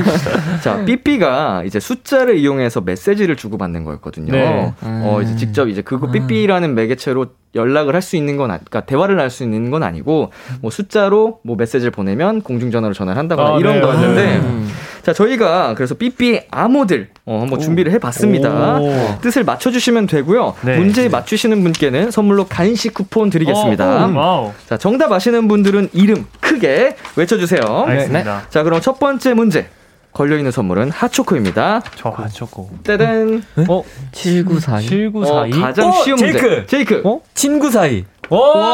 자, 삐삐가 이제 숫자를 이용해서 메시지를 주고받는 거였거든요. 네. 어, 이제 직접 이제 그거 삐삐라는 매개체로 연락을 할 수 있는 건, 아, 그러니까 대화를 할 수 있는 건 아니고, 뭐 숫자로 뭐 메시지를 보내면 공중전화로 전화를 한다거나 아, 이런 네. 거였는데, 음. 자, 저희가 그래서 삐삐 암호들, 어, 한번 준비를 해봤습니다. 오. 뜻을 맞춰주시면 되고요. 네. 문제 맞추시는 분께는 선물로 간식 쿠폰 드리겠습니다. 어, wow. 자, 정답 아시는 분들은 이름 크게 외쳐주세요. 알겠습니다. 자, 그럼 첫 번째 문제. 걸려있는 선물은 핫초코입니다. 저 하초코. 따단. 어, 7942. 7942. 어, 가장 어, 쉬운 문제. 제이크! 제이크. 어? 친구 사이. 와! 와,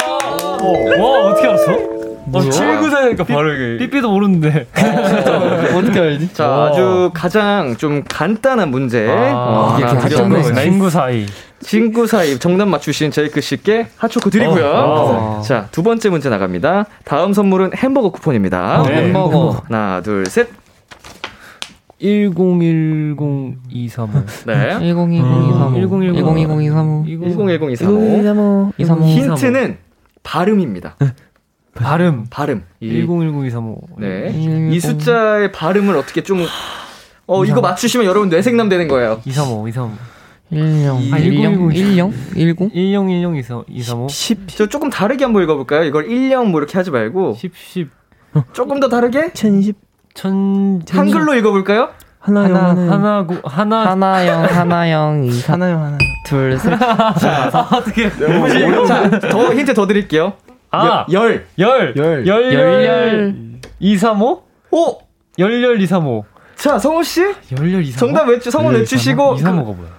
어떻게 알았어? 어, 친구 사이니까 바로 이게. 삐삐도 모르는데. 어 떻게 알지? 자, 와. 아주 가장 좀 간단한 문제. 어, 이게 하나 가장. 친구 사이. 친구 사이 정답 맞추신 제이크 씨께 핫초코 드리고요. 어, 어. 자, 두 번째 문제 나갑니다. 다음 선물은 햄버거 쿠폰입니다. 네. 햄버거. 하나, 둘, 셋. 1010235. 네. 102023. 1010. 102023. 101023. 235. 힌트는 발음입니다. 발음. 발음. 이, 10102335. 네. 음, 이 숫자의 발음을 어떻게 좀, 어, 이거 맞추시면 여러분 뇌생남 되는 거예요. 235, 235. 10. 아, 10. 1010. 10? 10? 1010 235. 10. 저 조금 다르게 한번 읽어볼까요? 이걸 1령 뭐 이렇게 하지 말고, 10, 10. 조금 더 다르게? 1010 천, 한글로 읽어볼까요? 하나, 하나 하나, 구, 하나. 하나, 영, 하나, 영, 2, 3, 하나요 하나 둘, 셋. 어떻게. 자, 더 힌트 더 드릴게요. 아! 열. 열. 열. 열열. 235? 오! 열열 235. 자, 성우씨? 열열 235. 정답 외주, 성우 외주시고. 235가 뭐야?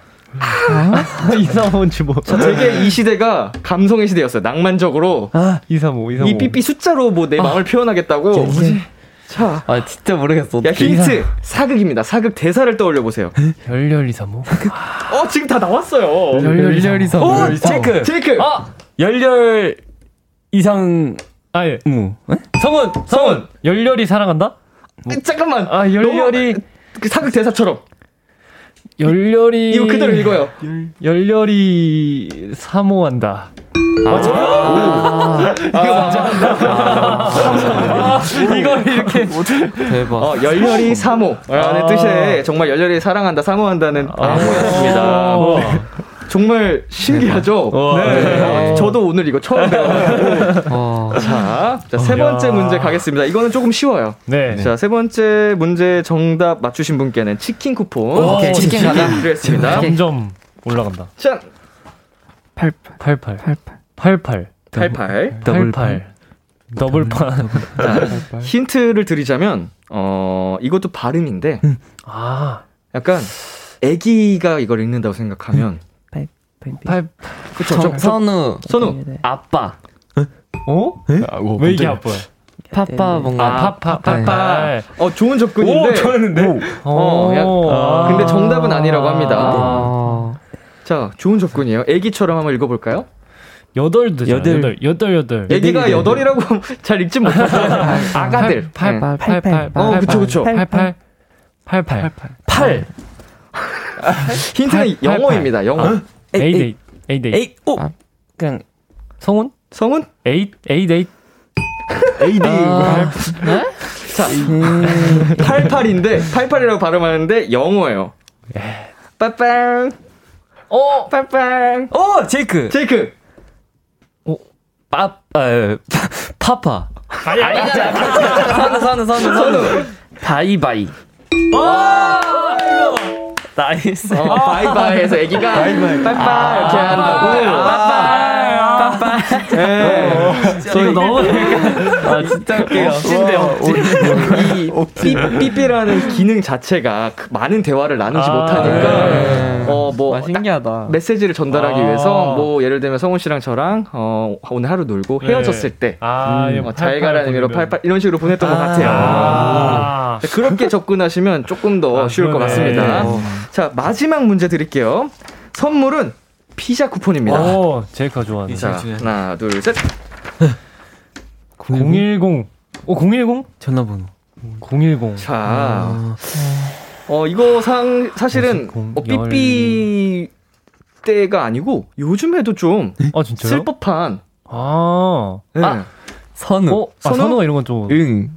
235는 지 뭐. 자, 되게 이 시대가 감성의 시대였어요. 낭만적으로. 아 235, 235. 이 삐삐 숫자로 뭐 내 마음을 표현하겠다고. 뭐지 자, 아, 진짜 모르겠어. 야, 힌트. 사극입니다. 사극 대사를 떠올려 보세요. 열열 235. 어, 지금 다 나왔어요. 열열 235. 오, 체크. 제이크. 아! 열렬 이상 아, 예. 무. 성은, 성은. 열열이 사랑한다? 잠깐만. 아, 열열이. 너무- 그 사극 대사처럼. 열열이. 이거 그대로 읽어요. 열열이 사모한다. 아, 이걸 이렇게. 대박. 어, 열렬히 사모. 라는 아. 뜻의 정말 열렬히 사랑한다, 사모한다는 암호였습니다. 정말 신기하죠? 네. 저도 오늘 이거 처음 배워가지고. 어. 자, 자, 세 번째 야. 문제 가겠습니다. 이거는 조금 쉬워요. 네. 자, 세 번째 문제 정답 맞추신 분께는 치킨 쿠폰. 오케이, 치킨 가자. 드리겠습니다. 점점 올라간다. 자, 88 88. 88 88. 88. 더블 8. 더블팔. 힌트를 드리자면, 어, 이것도 발음인데, 아. 약간, 애기가 이걸 읽는다고 생각하면, 8. 그쵸, 저, 정, 선우. 선우. 아빠. 어? 왜 이게 아빠야? papa 뭔가. 아, papa, papa. 어, 좋은 접근인데. 좋았는데? 어, 야, 아. 근데 정답은 아니라고 합니다. 아. 자, 좋은 접근이에요. 애기처럼 한번 읽어볼까요? 여덟 되잖아. 여덟. 여덟. 여덟, 여덟. 애기가 여덟이라고 잘 읽진 못하죠. 아가들. 팔, 네. 팔, 팔, 팔, 팔. 어, 그쵸, 그쵸. 팔, 팔. 팔, 팔. 팔. 힌트는 영어입니다, 영어. 에잇, 에잇. 에이 오 아. 그냥 성훈? 에잇, 에잇. AD. 아. 자, 88인데, 88이라고 발음하는데 영어예요. 빠빵. 어, 빠빵. 오 제이크 제이크. 빠 아, papa. 아니, 아니, 선우, 선우, 선우, 선우. 바이바이. nice 어, 바이바이 해서 애기가 빠빵 이렇게 한다고. 빠빵. 네. 이거 너무. 아, 진짜 웃겨요. 억진데요, 이 삐- 삐삐라는 기능 자체가 그 많은 대화를 나누지 못하니까 어뭐 와, 신기하다. 메시지를 전달하기 아. 위해서 뭐 예를 들면 성훈 씨랑 저랑 어 오늘 하루 놀고 헤어졌을 때 아, 이거 어, 잘 가라는 의미로. 팔팔 이런 식으로 보냈던 것 같아요. 아. 그렇게 접근하시면 조금 더 아, 쉬울 것 그러네. 같습니다. 네. 자 마지막 문제 드릴게요. 선물은 피자 쿠폰입니다. 오, 제이크가 좋아하는. 자 하나 둘 셋. 010. 오, 010? 전화번호 010. 자 어, 이거 상, 사실은, 공- 어, 삐삐 때가 아니고, 요즘에도 좀, 아 진짜요? 쓸 법한, 아, 네. 아, 선우. 어, 아, 선우? 이런 건 좀. 응.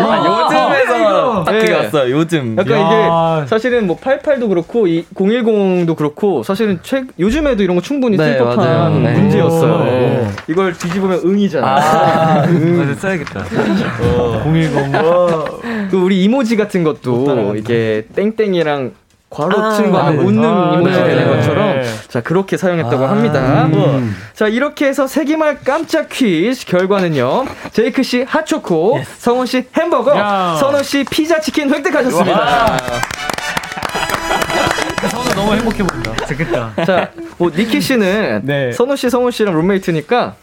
아, 요즘에서 딱 네. 그게 왔어요. 요즘. 약간 야. 이게 사실은 뭐 88도 그렇고 이 010도 그렇고 사실은 최 요즘에도 이런 거 충분히 네, 쓸 법한 맞아요. 네. 문제였어요. 오. 이걸 뒤집으면 응이잖아. 아, 맞아 써야겠다. 010. 그 우리 이모지 같은 것도 이게 땡땡이랑 괄호 친거 아, 하면 네. 웃는 아, 이모지 네. 되는 것처럼 네. 자 그렇게 사용했다고 아, 합니다. 음. 자 이렇게 해서 세기말 깜짝 퀴즈 결과는요. 제이크 씨 핫초코, 성훈 씨 햄버거, 야. 선우 씨 피자 치킨 획득하셨습니다. 선우 너무 행복해 보인다. 좋겠다. 자, 뭐 니키 씨는 네. 선우 씨, 성훈 씨랑 룸메이트니까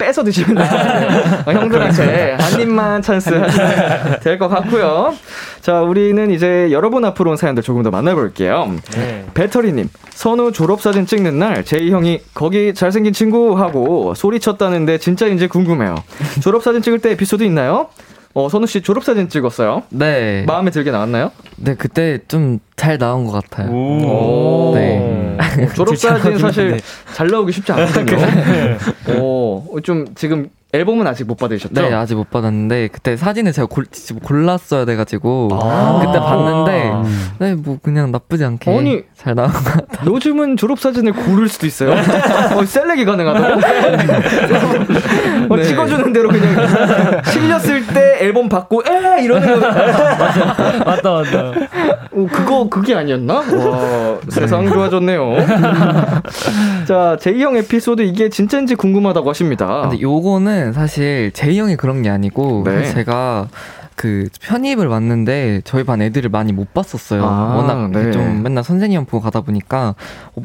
빼서 드시면 돼요. 어, 형들한테 한 입만 찬스 될 것 같고요. 자, 우리는 이제 여러분 앞으로 온 사연들 조금 더 만나볼게요. 네. 배터리님, 선우 졸업사진 찍는 날 제이 형이 거기 잘생긴 친구 하고 소리쳤다는데 진짜인지 궁금해요. 졸업사진 찍을 때 에피소드 있나요? 어, 선우 씨 졸업사진 찍었어요. 네. 마음에 들게 나왔나요? 네, 그때 좀 잘 나온 것 같아요. 오. 네. 어, 졸업사진 사실 잘 나오기 쉽지 않거든요. 오, 좀 지금 앨범은 아직 못 받으셨죠? 네, 아직 못 받았는데 그때 사진을 제가 골, 직접 골랐어야 돼가지고 아. 그때 봤는데 네, 뭐 그냥 나쁘지 않게 아니. 잘 나온 것 같아요. 요즘은 졸업 사진을 고를 수도 있어요. 어, 셀렉이 가능하다고? 어, 네. 찍어주는 대로 그냥 실렸을 때 앨범 받고, 에! 이러는 거. 맞다 맞다. 어, 그거, 그게 아니었나? 와, 세상 좋아졌네요. 자, 제이 형 에피소드 이게 진짜인지 궁금하다고 하십니다. 근데 요거는 사실 제이 형이 그런 게 아니고 네. 제가 그 편입을 왔는데 저희 반 애들을 많이 못 봤었어요. 아, 워낙 네. 좀 맨날 선생님 보고 가다 보니까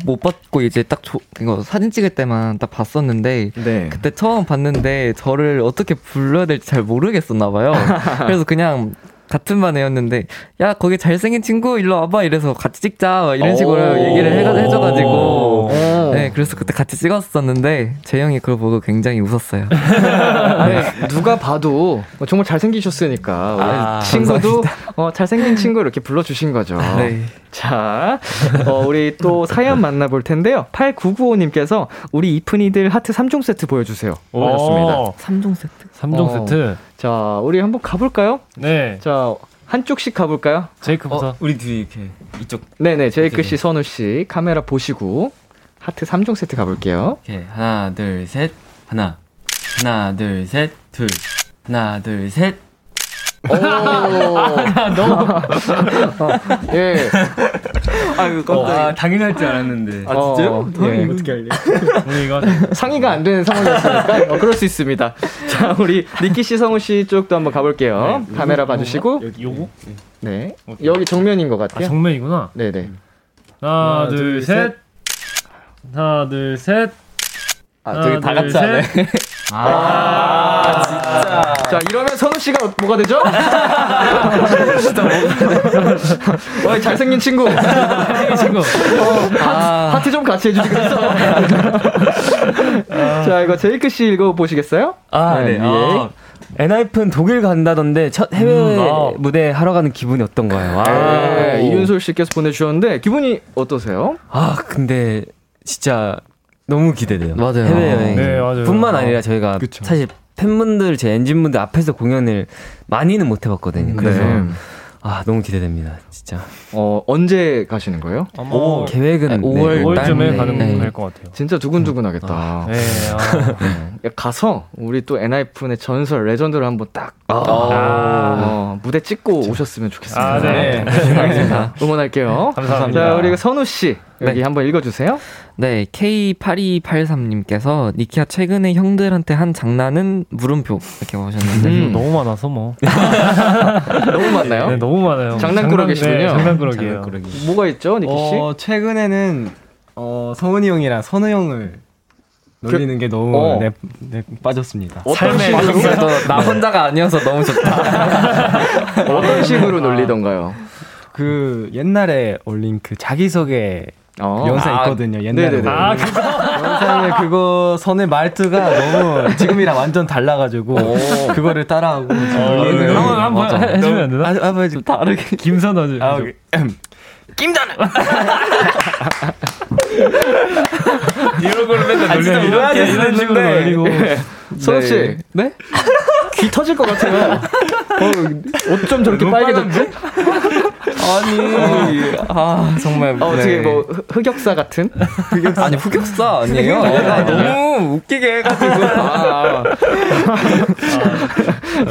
못 봤고 이제 딱 조, 이거 사진 찍을 때만 딱 봤었는데 네. 그때 처음 봤는데 저를 어떻게 불러야 될지 잘 모르겠었나 봐요. 그래서 그냥 같은 반 애였는데 야 거기 잘생긴 친구 일로 와봐 이래서 같이 찍자 막 이런 식으로 오. 얘기를 해가 해줘가지고 오. 네 그래서 그때 같이 찍었었는데 재영이 그걸 보고 굉장히 웃었어요. 네, 누가 봐도 뭐 정말 잘생기셨으니까 우리 아, 친구도 어, 잘생긴 친구 이렇게 불러주신 거죠. 네. 자, 어, 우리 또 사연 만나볼 텐데요. 8995님께서 우리 이쁜이들 하트 3종 세트 보여주세요. 오셨습니다. 어, 3종 세트. 3종 어. 세트. 자, 우리 한번 가볼까요? 네. 자, 한쪽씩 가볼까요? 제이크부터. 어, 우리 둘이 이렇게 이쪽 네네, 제이크 씨, 선우 씨 카메라 보시고 하트 3종 세트 가볼게요. 이렇게 하나 둘 셋 하나 하나 둘 셋 둘 하나 둘 셋. 오, 너무 예. 아유 깜짝이야. 당연히 할줄 알았는데. 아, 진짜요? 예. 어떻게 할래? 우리 이거 상의가 안 되는 상황이었으니까 어, 그럴 수 있습니다. 자, 우리 니키 씨, 성우 씨 쪽도 한번 가볼게요. 카메라 봐주시고, 여기 요거? 네, 여기 정면인 것아 같아요. 정면이구나. 네네. 하나, 하나, 둘, 둘, 셋. 하나, 둘, 셋. 아 저기 다 둘, 같이 하네. 셋. 자, 이러면 선우 씨가 뭐가 되죠? 와, 잘생긴 친구. 이 친구. 아, 하트 좀 같이 해주시겠어? 자, 이거 제이크 씨 읽어보시겠어요? 아, 네. 위에. 아, 엔하이픈 독일 간다던데 첫 해외 음, 아. 무대 하러 가는 기분이 어떤 거예요? 아, 네, 이윤솔 씨께서 보내주셨는데, 기분이 어떠세요? 아 근데 진짜 너무 기대돼요. 맞아요. 해외 여행. 네, 맞아요. 뿐만 어. 아니라 저희가 그쵸. 사실 팬분들 제 엔진분들 앞에서 공연을 많이는 못 해봤거든요. 그래서 네. 아 너무 기대됩니다. 진짜. 어, 언제 가시는 거예요? 아마 계획은 네, 네. 5월 5월쯤에 네. 가는 네. 갈것 같아요. 진짜 두근두근하겠다. 네. 아. 야, 가서 우리 또 엔하이픈의 전설 레전드를 한번 딱 아. 어, 무대 찍고 오셨으면 좋겠습니다. 아, 네. 알겠습니다. 응원할게요. 감사합니다. 자, 우리 선우 씨 여기 네. 한번 읽어주세요. 네, K8283님께서 니키야 최근에 형들한테 한 장난은 물음표 이렇게 오셨는데 음. 너무 많아서 뭐. 너무 많나요? 네, 너무 많아요. 장난꾸러기시군요. 네, 장난꾸러기예요. 뭐가 있죠, 니키 씨? 어, 최근에는 어, 성은이 형이랑 선우 형을 놀리는 게 너무 어. 내, 내 빠졌습니다. 어떤 식으로 나 혼자가 아니어서 너무 좋다. 어떤 식으로 놀리던가요? 그 옛날에 올린 그 자기소개 어. 영상 아, 있거든요. 옛날에. 네네네. 아, 그거. 영상에 그거 선의 말투가 너무 지금이랑 완전 달라가지고 그거를 따라하고 어, 올리는 한번 한번. 해- 해주면 안 되나? 아, 아, 뭐, 다르게 김선호 아, 오케이. 이런 걸로 맨날 놀려. 이렇게 이런 식으로 놀리고 선우 씨, 네? 귀 터질 것 같아요. 어, 어쩜 저렇게 빨개졌지? 아니, 아, 정말. 어, 어떻게 네. 뭐 흑- 흑역사 같은? 아니, 흑역사 아니에요. 내가 너무 웃기게 해가지고. 아,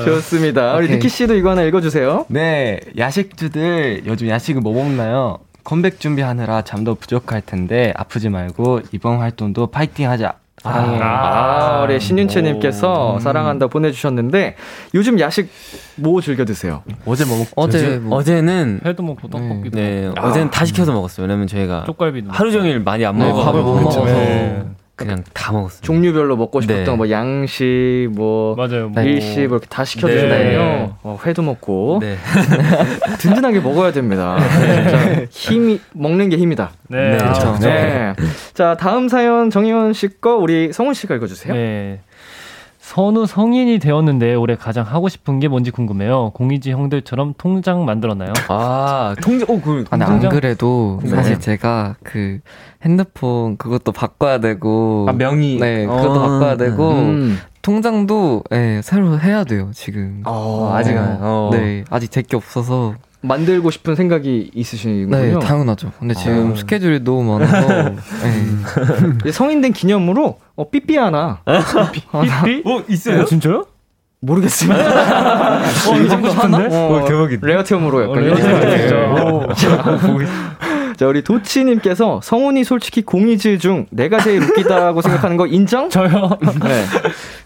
좋습니다. 우리 오케이. 니키 씨도 이거 하나 읽어주세요. 네, 야식주들 요즘 야식을 뭐 먹나요? 컴백 준비하느라 잠도 부족할 텐데 아프지 말고 이번 활동도 파이팅 하자. 사랑해. 아, 우리 신윤채님께서 오. 사랑한다 보내주셨는데 요즘 야식 뭐 즐겨 드세요? 어제 뭐 먹? 어제 뭐. 어제는 회도 먹고 떡볶이도 네 먹고 어제는 다 시켜서 먹었어요. 왜냐면 저희가 쪽갈비도 하루 종일 많이 안 네, 먹어. 밥을 못. 먹어서. 네. 그냥 다 먹었어요. 종류별로 먹고 싶었던 네. 뭐 양식, 뭐 맞아요. 뭐 일식 뭐 이렇게 다 시켜주시거든요. 네. 어, 회도 먹고 네. 든든하게 먹어야 됩니다. 진짜 힘이 먹는 게 힘이다. 네. 네, 아, 그쵸. 네. 자 다음 사연 정희원 씨 거 우리 성훈 씨가 읽어주세요. 네. 선우 성인이 되었는데 올해 가장 하고 싶은 게 뭔지 궁금해요. 공이지 형들처럼 통장 만들었나요? 아 통장 어그 아니, 안? 그래도 네. 사실 제가 그 핸드폰 그것도 바꿔야 되고. 아, 명의. 네, 그것도 어. 바꿔야 되고. 음. 통장도 예, 새로 해야 돼요, 지금. 어, 아직 어, 안- 어. 네, 아직 될게 없어서. 만들고 싶은 생각이 있으시군요. 네, 당연하죠. 근데 지금 아. 스케줄이 너무 많아서. 네. 이제 성인 된 기념으로 어, 삐삐 하나 삐삐? 어, 있어요? 진짜요? 모르겠습니다. 어, 이거 먹고 싶은데? 어, 레어템으로 약간 어, 이렇게 레어템 진짜. 해가지고. 자 우리 도치님께서 성훈이 솔직히 공이즈 중 내가 제일 웃기다고 생각하는 거 인정? 저요? 네.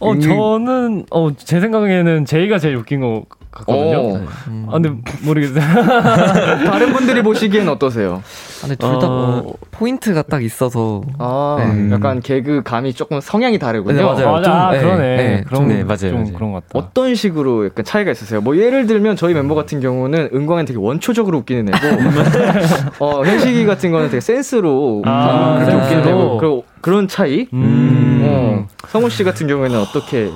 어, 저는, 어, 제 생각에는 제이가 제일 웃긴 것 같거든요. 어, 음. 아, 근데 모르겠어요. 다른 분들이 보시기엔 어떠세요? 근데 둘다 어. 포인트가 딱 있어서. 아, 네. 약간 개그 감이 조금 성향이 다르군요. 네, 맞아요. 맞아, 좀, 아, 네, 그러네. 네, 그런, 좀, 네, 맞아요, 좀 맞아요. 그런 것 같다. 어떤 식으로 약간 차이가 있으세요? 뭐 예를 들면 저희 멤버 같은 경우는 은광은 되게 원초적으로 웃기는 애고, 어 현식이 같은 거는 되게 센스로 아, 그렇게 웃기는. 애고, 그리고 그런 차이. 음. 어, 성훈 씨 같은 경우에는 어떻게?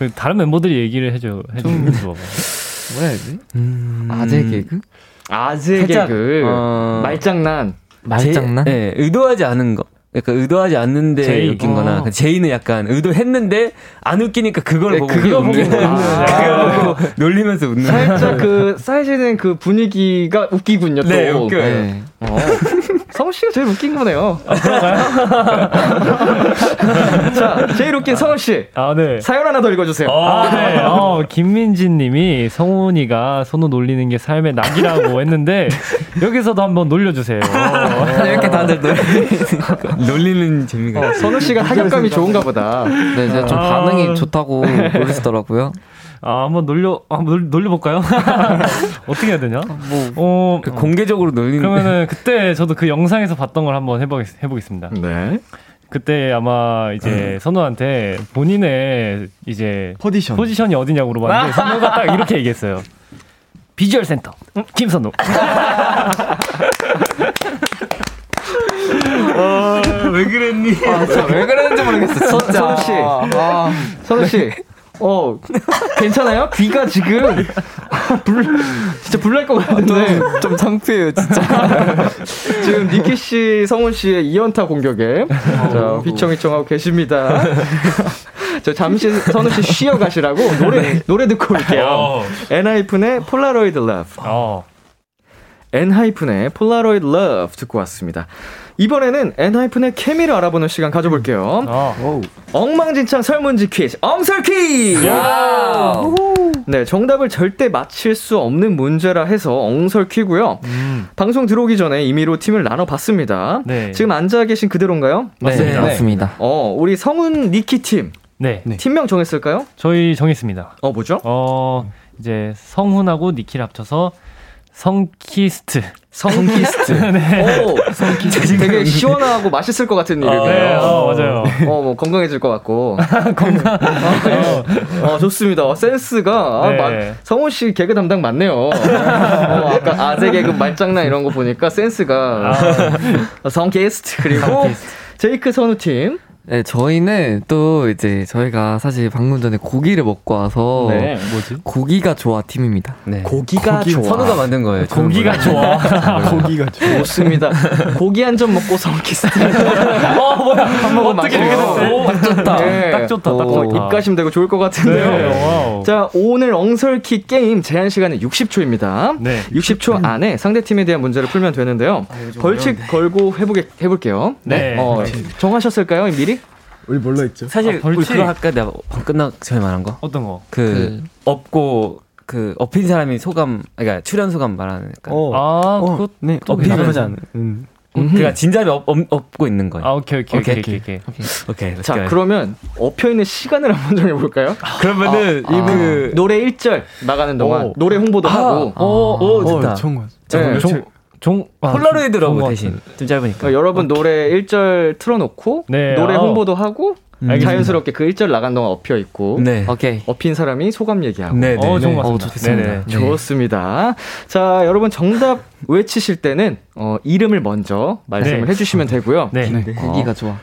그 다른 멤버들이 얘기를 해줘, 해주는 거 봐봐. 뭐라 해야 되지? 음. 아재 개그? 아재 살짝, 개그, 어, 말장난. 말장난? 제, 네, 의도하지 않은 거. 약간 의도하지 않는데 제이. 웃긴 거나 어. 제이는 약간 의도했는데 안 웃기니까 그걸 네, 보고 그거 웃는 아, 그거 보고 놀리면서 웃는 살짝 그 쌓여지는 그 분위기가 웃기군요. 또. 네, 웃겨요. 네. 어. 성훈 씨가 제일 웃긴 거네요. 자, 제일 웃긴 성훈 씨. 아, 네. 사연 하나 더 읽어주세요. 아, 네. 어, 김민진 님이 성훈이가 손우 놀리는 게 삶의 낙이라고 했는데, 여기서도 한번 놀려주세요. 이렇게 다들. 놀리는 재미가 어, 선우 씨가 타격감이 좋은가 보다. 네, 제가 좀 아. 반응이 좋다고 그러시더라고요. 아, 한번 놀려, 한번 놀, 놀려볼까요? 어떻게 해야 되냐? 뭐, 어, 그 공개적으로 놀리는 그러면은 그때 저도 그 영상에서 봤던 걸 한번 해보겠, 해보겠습니다. 네. 그때 아마 이제 선우한테 본인의 이제 포지션. 포지션이 어디냐고 물어봤는데 선우가 딱 이렇게 얘기했어요. 비주얼 센터 응, 김선우. 왜 그랬니? 아, 왜 그랬는지 모르겠어. 진짜. 선우 씨. 아, 선우 씨. 어, 괜찮아요? 귀가 지금 불, 진짜 불날 것 같은데. 좀 창피해요, 진짜. 지금 니키 씨, 성훈 씨의 2연타 공격에 자, 휘청휘청하고 계십니다. 저 잠시 선우 씨 쉬어 가시라고 노래 노래 듣고 올게요. 엔하이픈의 Polaroid Love. 어. 엔하이픈의 Polaroid Love 듣고 왔습니다. 이번에는 엔하이픈의 케미를 알아보는 시간 가져볼게요. 어. 엉망진창 설문지 퀴즈, 엉설 퀴즈! 네, 정답을 절대 맞힐 수 없는 문제라 해서 엉설퀴고요. 음. 방송 들어오기 전에 임의로 팀을 나눠봤습니다. 네. 지금 앉아 계신 그대로인가요? 맞습니다. 네, 맞습니다. 어, 우리 성훈 니키 팀 네. 팀명 정했을까요? 저희 정했습니다. 어, 뭐죠? 어 이제 성훈하고 니키를 합쳐서 성키스트. 성키스트. 네. 오, 성키스트. 되게 시원하고 맛있을 것 같은 이름이에요. 네, 어, 맞아요. 어, 뭐 건강해질 것 같고. 건강. 어, 좋습니다. 어, 센스가 아, 네. 마- 성훈 씨 개그 담당 맞네요. 어, 아까 아재 개그 말장난 이런 거 보니까 센스가 어, 성키스트 그리고 제이크 선우 팀. 네, 저희는 또 이제 저희가 사실 방금 전에 고기를 먹고 와서 네. 뭐지? 고기가 좋아 팀입니다. 네. 고기가 좋아. 선우가 만든 거예요. 고기가. 좋아. 고기가 좋습니다. 고기 한 점 먹고 성키스트. 어, 뭐야. 한 모금 어떻게 이렇게. 됐어? 딱 좋다. 네. 딱 좋다. 딱 어, 좋다. 입가심 되고 좋을 것 같은데요. 네, wow. 자, 오늘 엉설퀴 게임 제한 시간은 60초입니다. 네. 60초 안에 상대 팀에 대한 문제를 풀면 되는데요. 벌칙 걸고 해보게, 해볼게요. 네. 어, 정하셨을까요, 미리? 우리 뭘로 했죠? 사실 아, 벌칙. 우리 그거 할까? 내가 방 끝나 전에 말한 거. 어떤 거? 그, 업고 그 업힌 사람이 소감, 그러니까 출연 소감 말하니까. 어. 아, 그거 네. 어, 나쁘지 않은. 음. 그러니까 진짜로 업, 업, 업고 있는 거예요. 아, 오케이, 오케이, 오케이, 오케이, 오케이. 오케이. 오케이. 자, go. 그러면 업혀있는 시간을 한번 정해 볼까요? 그러면은 아, 그 노래 1절 나가는 동안 오. 노래 홍보도 하고 오, 오, 좋다. 어, 좋은 거. 네. 종, 종, 아, 폴라로이드라고 좋은 것 대신 좀 짧으니까. 그러니까 여러분 노래 1절 틀어놓고 네, 노래 아우. 홍보도 하고 알겠습니다. 자연스럽게 그 1절 나간 동안 업혀 있고 네. 오케이. 업힌 사람이 소감 얘기하고 네, 네. 어, 좋은 것 어, 같습니다. 좋습니다. 네네. 좋습니다. 자, 여러분 정답 외치실 때는 어, 이름을 먼저 말씀을 네. 해주시면 되고요. 네. 고기가 좋아.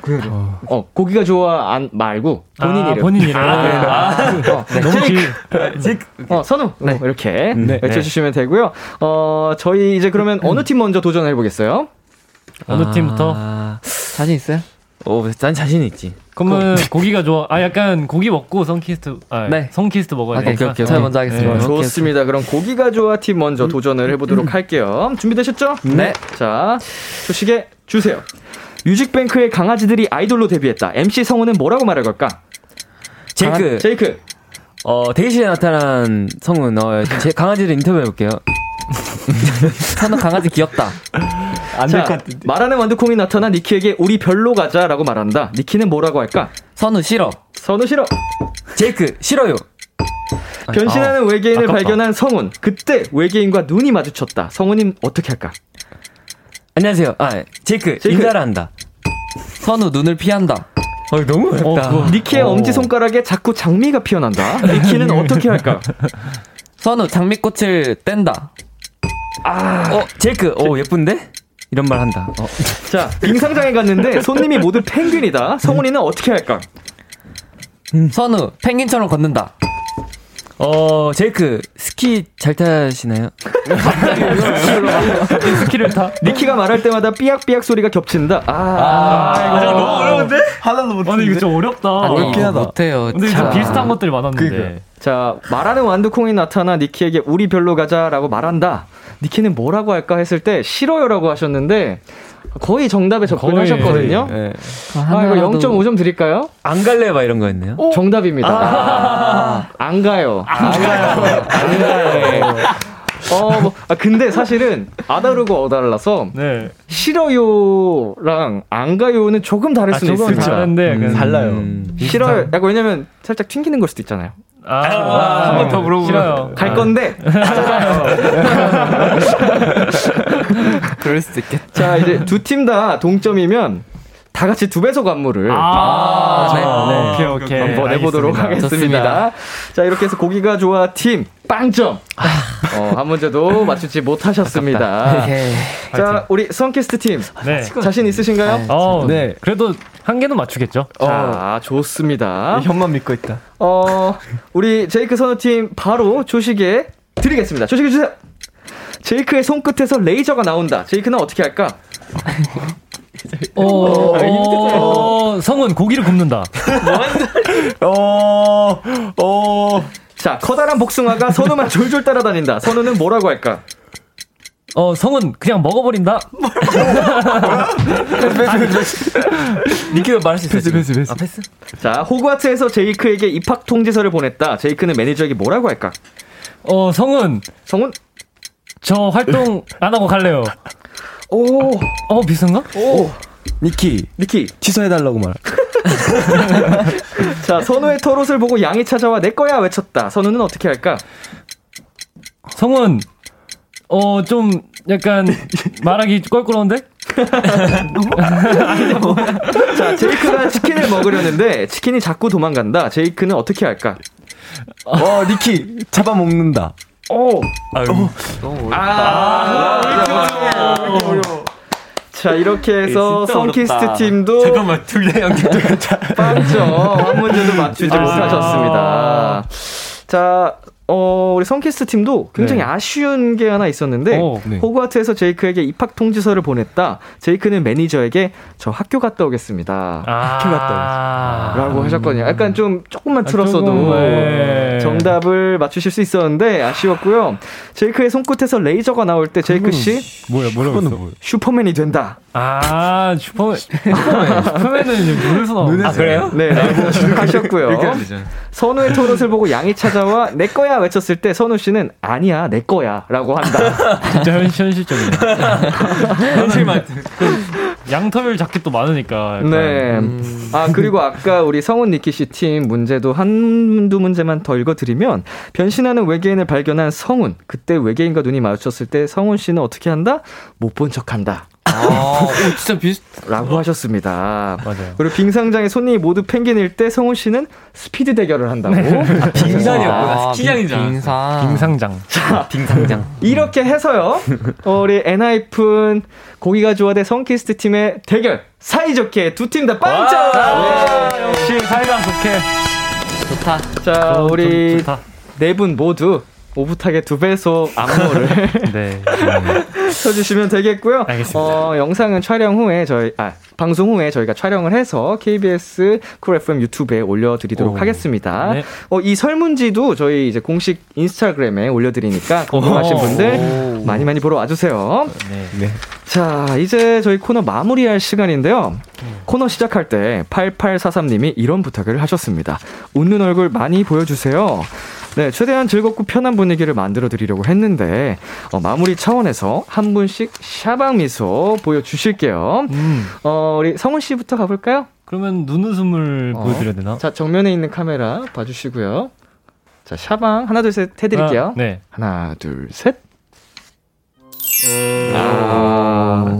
어, 고기가 좋아 안 말고 본인 아, 이름. 본인 이름. 아, 어, 너무 길. 어, 선우. 어, 이렇게 네. 외쳐 주시면 되고요. 어, 저희 이제 그러면 어느 팀 먼저 도전해 보겠어요? 어느 팀부터? 아, 자신 있어요? 오, 난 자신 있지. 그러면 고기가 좋아. 아, 약간 고기 먹고 성키스트, 아, 네. 성키스트 먹어야 오케이, 되니까. 오케이, 오케이. 저희 먼저 하겠습니다. 네. 좋습니다. 그럼 고기가 좋아 팀 먼저 도전을 해보도록 할게요. 준비되셨죠? 네. 자, 조식에 주세요. 뮤직뱅크의 강아지들이 아이돌로 데뷔했다. MC 성우는 뭐라고 말할 걸까? 제이크, 제이크. 어, 대기실에 나타난 성은, 어, 제 강아지를 인터뷰해볼게요. 선우 강아지 귀엽다. 자, 말하는 완두콩이 나타난 니키에게 우리 별로 가자라고 말한다. 니키는 뭐라고 할까? 선우 싫어. 선우 싫어. 제이크, 싫어요. 변신하는 외계인을 아깝다. 발견한 성훈. 그때 외계인과 눈이 마주쳤다. 성훈님 어떻게 할까? 안녕하세요. 아, 제이크, 제이크. 인사를 한다. 선우 눈을 피한다. 어, 너무 어렵다. 니키의 엄지 손가락에 자꾸 장미가 피어난다. 니키는 어떻게 할까? 선우 장미꽃을 뗀다. 어, 제이크, 오, 예쁜데? 이런 말 한다. 어, 자, 빙상장에 갔는데 손님이 모두 펭귄이다. 성훈이는 어떻게 할까? 선우 펭귄처럼 걷는다. 어, 제이크, 스키 잘 타시나요? 스키를 타? 니키가 말할 때마다 삐약삐약 소리가 겹친다. 아, 아, 이거 너무 어려운데? 하나도 못 아니, 이거 좀 어렵다. 아니 어렵긴 하다. 못해요. 근데 자. 좀 비슷한 것들이 많았는데. 자, 말하는 완두콩이 나타나 니키에게 우리 별로 가자라고 말한다. 니키는 뭐라고 할까 했을 때 싫어요라고 하셨는데 거의 정답에 접근하셨거든요. 네. 아, 이거 0.5점 드릴까요? 안 갈래? 막 이런 거였네요. 정답입니다. 안 가요. 안 가요. 안 가요. 어, 뭐, 아, 근데 사실은 아다르고 어달라서 네. 싫어요랑 안 가요는 조금 다를 아, 수는 조금 있습니다. 다른데 약간 달라요. 음. 싫어요. 약간 왜냐면 살짝 튕기는 걸 수도 있잖아요. 아, 한 번 더 물어보면. 갈 건데. 그럴 수도 있겠다. 자, 이제 두 팀 다 동점이면 다 같이 두 배속 안무를 아, 네, 네. 오케이, 오케이. 한번 해보도록 알겠습니다. 하겠습니다. 자, 이렇게 해서 고기가 좋아 팀 빵점. 어, 한 문제도 맞추지 못하셨습니다. 오케이. 자, 우리 선캐스트 팀 네. 자신 있으신가요? 어, 네. 그래도 한 개는 맞추겠죠? 자, 좋습니다. 현만 믿고 있다. 어, 우리 제이크 선우팀 바로 조식에 드리겠습니다. 조식해 주세요. 제이크의 손끝에서 레이저가 나온다. 제이크는 어떻게 할까? 어, 어, 성은 고기를 굽는다. 어, 어. 자, 커다란 복숭아가 선우만 졸졸 따라다닌다. 선우는 뭐라고 할까? 어, 성은 그냥 먹어버린다. 니키도 말할 수 있어. 패스, 패스, 패스. 아, 패스? 자, 호그와트에서 제이크에게 입학 통지서를 보냈다. 제이크는 매니저에게 뭐라고 할까? 어, 성은 성훈? 저 활동 안 하고 갈래요. 오, 어, 비슷한가? 오, 니키, 니키. 취소해달라고 말. 자, 선우의 털옷을 보고 양이 찾아와 내 거야 외쳤다. 선우는 어떻게 할까? 성은 어, 좀 약간 말하기 껄끄러운데? 자, 제이크가 치킨을 먹으려는데 치킨이 자꾸 도망간다. 제이크는 어떻게 할까? 어, 니키 잡아먹는다. 오. 아유. 아, 자, 이렇게 해서 성키스트 팀도 잠깐만 둘 다 연결. 빵점 한 문제도 맞추지 못하셨습니다. 자, 어, 우리 성키스트 팀도 굉장히 네. 아쉬운 게 하나 있었는데 오, 네. 호그와트에서 제이크에게 입학 통지서를 보냈다. 제이크는 매니저에게 저 학교 갔다 오겠습니다. 학교 갔다 라고 하셨거든요. 약간 좀 조금만 아, 틀었어도 조금, 네. 정답을 맞추실 수 있었는데 아쉬웠고요. 제이크의 손끝에서 레이저가 나올 때 제이크 씨 뭐야, 뭐라고 했어? 슈퍼맨이 된다. 아, 슈퍼맨. 슈퍼맨. 슈퍼맨은 눈에서 나오는 아 그래요? 네, 라고 하셨고요. 선우의 토롯을 보고 양이 찾아와 내 거야 외쳤을 때 선우 씨는 아니야 내 거야라고 한다. 진짜 현, 현실적이네. 현실 말투. 양털 자켓도 많으니까. 약간. 네. 아 그리고 아까 우리 성훈 니키 씨 팀 문제도 한두 문제만 더 읽어드리면 변신하는 외계인을 발견한 성훈 그때 외계인과 눈이 마주쳤을 때 성훈 씨는 어떻게 한다? 못 본 척한다. 아, 오, 진짜 비슷. 라고 하셨습니다. 맞아요. 그리고 빙상장에 손님이 모두 펭귄일 때 성훈 씨는 스피드 대결을 한다고. 아, 빙상이었구나. 아, 스키장인 줄. 빙상. 빙상장. 빙상장. 이렇게 해서요. 어, 우리 엔하이픈 고기가 좋아 대 성키스트 팀의 대결 사이좋게 두 팀 다 빵점. 네. 역시 사이가 좋게. 좋다. 자좀 우리 좋다. 네분 모두 오붓하게 두 배속 안무를 네. 쳐주시면 되겠고요. 알겠습니다. 어, 영상은 촬영 후에 저희 아 방송 후에 저희가 촬영을 해서 KBS Cool FM 유튜브에 올려드리도록 오. 하겠습니다. 네. 어, 이 설문지도 저희 이제 공식 인스타그램에 올려드리니까 궁금하신 오. 분들 많이 많이 보러 와주세요. 네. 자, 이제 저희 코너 마무리할 시간인데요. 코너 시작할 때 8843님이 이런 부탁을 하셨습니다. 웃는 얼굴 많이 보여주세요. 네, 최대한 즐겁고 편한 분위기를 만들어 드리려고 했는데, 어, 마무리 차원에서 한 분씩 샤방 미소 보여주실게요. 음. 어, 우리 성훈 씨부터 가볼까요? 그러면 눈웃음을 어. 보여드려야 되나? 자, 정면에 있는 카메라 봐주시고요. 자, 샤방 하나, 둘, 셋 해드릴게요. 하나, 네. 하나, 둘, 셋. 아,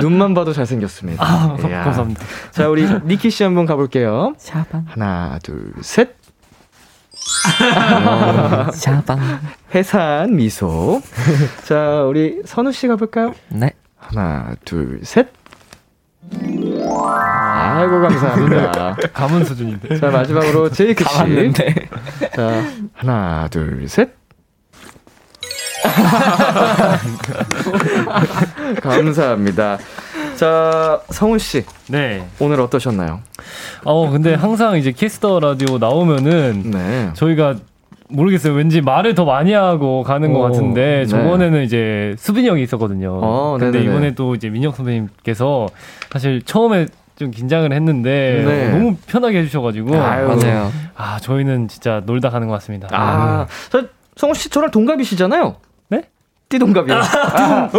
눈만 봐도 잘생겼습니다. 아. 감사합니다. 자, 우리 니키 씨 한번 가볼게요. 샤방. 하나, 둘, 셋. 샤방. 해산 미소. 자, 우리 선우 씨 가볼까요? 네. 하나, 둘, 셋. 아이고, 감사합니다. 가문 수준인데. 자, 마지막으로 제이크 씨. 맞는데. 자, 하나, 둘, 셋. 감사합니다. 자, 성훈 씨, 네. 오늘 어떠셨나요? 어, 근데 항상 이제 Kiss the Radio 나오면은 네. 저희가 모르겠어요. 왠지 말을 더 많이 하고 가는 것 오, 같은데 네. 저번에는 이제 수빈이 형이 있었거든요. 어, 근데 네네네. 이번에 또 이제 민혁 선배님께서 사실 처음에 좀 긴장을 했는데 네. 너무 편하게 해주셔가지고 아유. 맞아요. 아 저희는 진짜 놀다 가는 것 같습니다. 아, 저, 성훈 씨 저랑 동갑이시잖아요? 네? 띠동갑이요.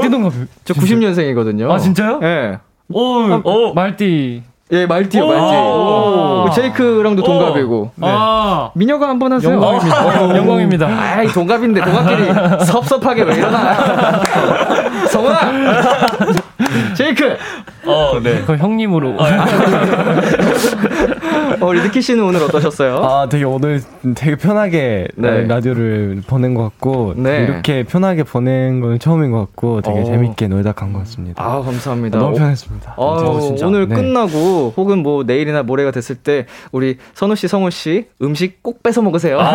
띠동갑. 저 90년생이거든요. 아 진짜요? 예. 오, 말띠. 예, 말띠요, 오. 말띠. 오. 제이크랑도 동갑이고. 네. 아 민혁아 한번 하세요. 영광입니다. 영광입니다. 아이, 동갑인데, 동갑끼리 섭섭하게 왜 이러나. 성훈아! 제이크! 어, 네. 그 형님으로. 어, 우리 느키 씨는 오늘 어떠셨어요? 아, 되게 오늘 되게 편하게 네. 라디오를 보낸 것 같고 네. 이렇게 편하게 보낸 건 처음인 것 같고 되게 어. 재밌게 놀다 간 것 같습니다. 아, 감사합니다. 너무 어, 편했습니다. 어, 진짜. 오늘 네. 끝나고 혹은 뭐 내일이나 모레가 됐을 때 우리 선우 씨, 성우 씨 음식 꼭 뺏어 먹으세요. 네.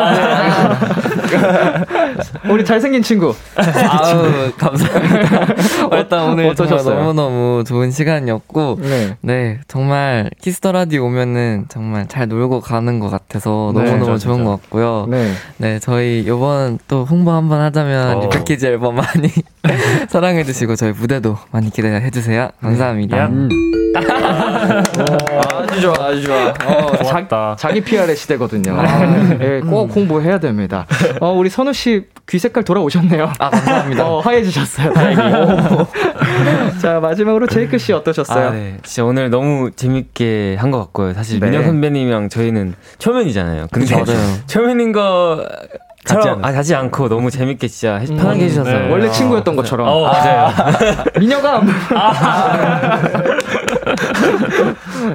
우리 잘생긴 친구. 아우, 감사합니다. 일단 오늘 어떠셨어요? 너무너무 좋은 시간이었고, 네. 네, 정말 Kiss the Radio 오면은 정말 잘 놀고 가는 것 같아서 네, 너무너무 진짜, 좋은. 것 같고요. 네. 네, 저희 요번 또 홍보 한번 하자면 어. repackage 앨범 많이 사랑해주시고 저희 무대도 많이 기대해주세요. 감사합니다. 음. 아주 좋아, 아주 좋아. 어, 자, 고맙다. 자 기 PR의 시대거든요. 예, 꼭 홍보해야 됩니다. 어, 우리 선우 씨 귀 색깔 돌아오셨네요. 아, 감사합니다. 어. 다행히. 자, 마지막으로 제이크 씨 어떠셨어요? 아, 네. 진짜 오늘 너무 재밌게 한 것 같고요. 사실 네. 민혁 선배님이랑 저희는 초면이잖아요. 근데 맞아요. 초면인 거 저랑 아 자지 않고 너무 재밌게 진짜 해- 편하게 해주셔서 네. 원래 친구였던 것처럼. 어, 맞아요. 미녀가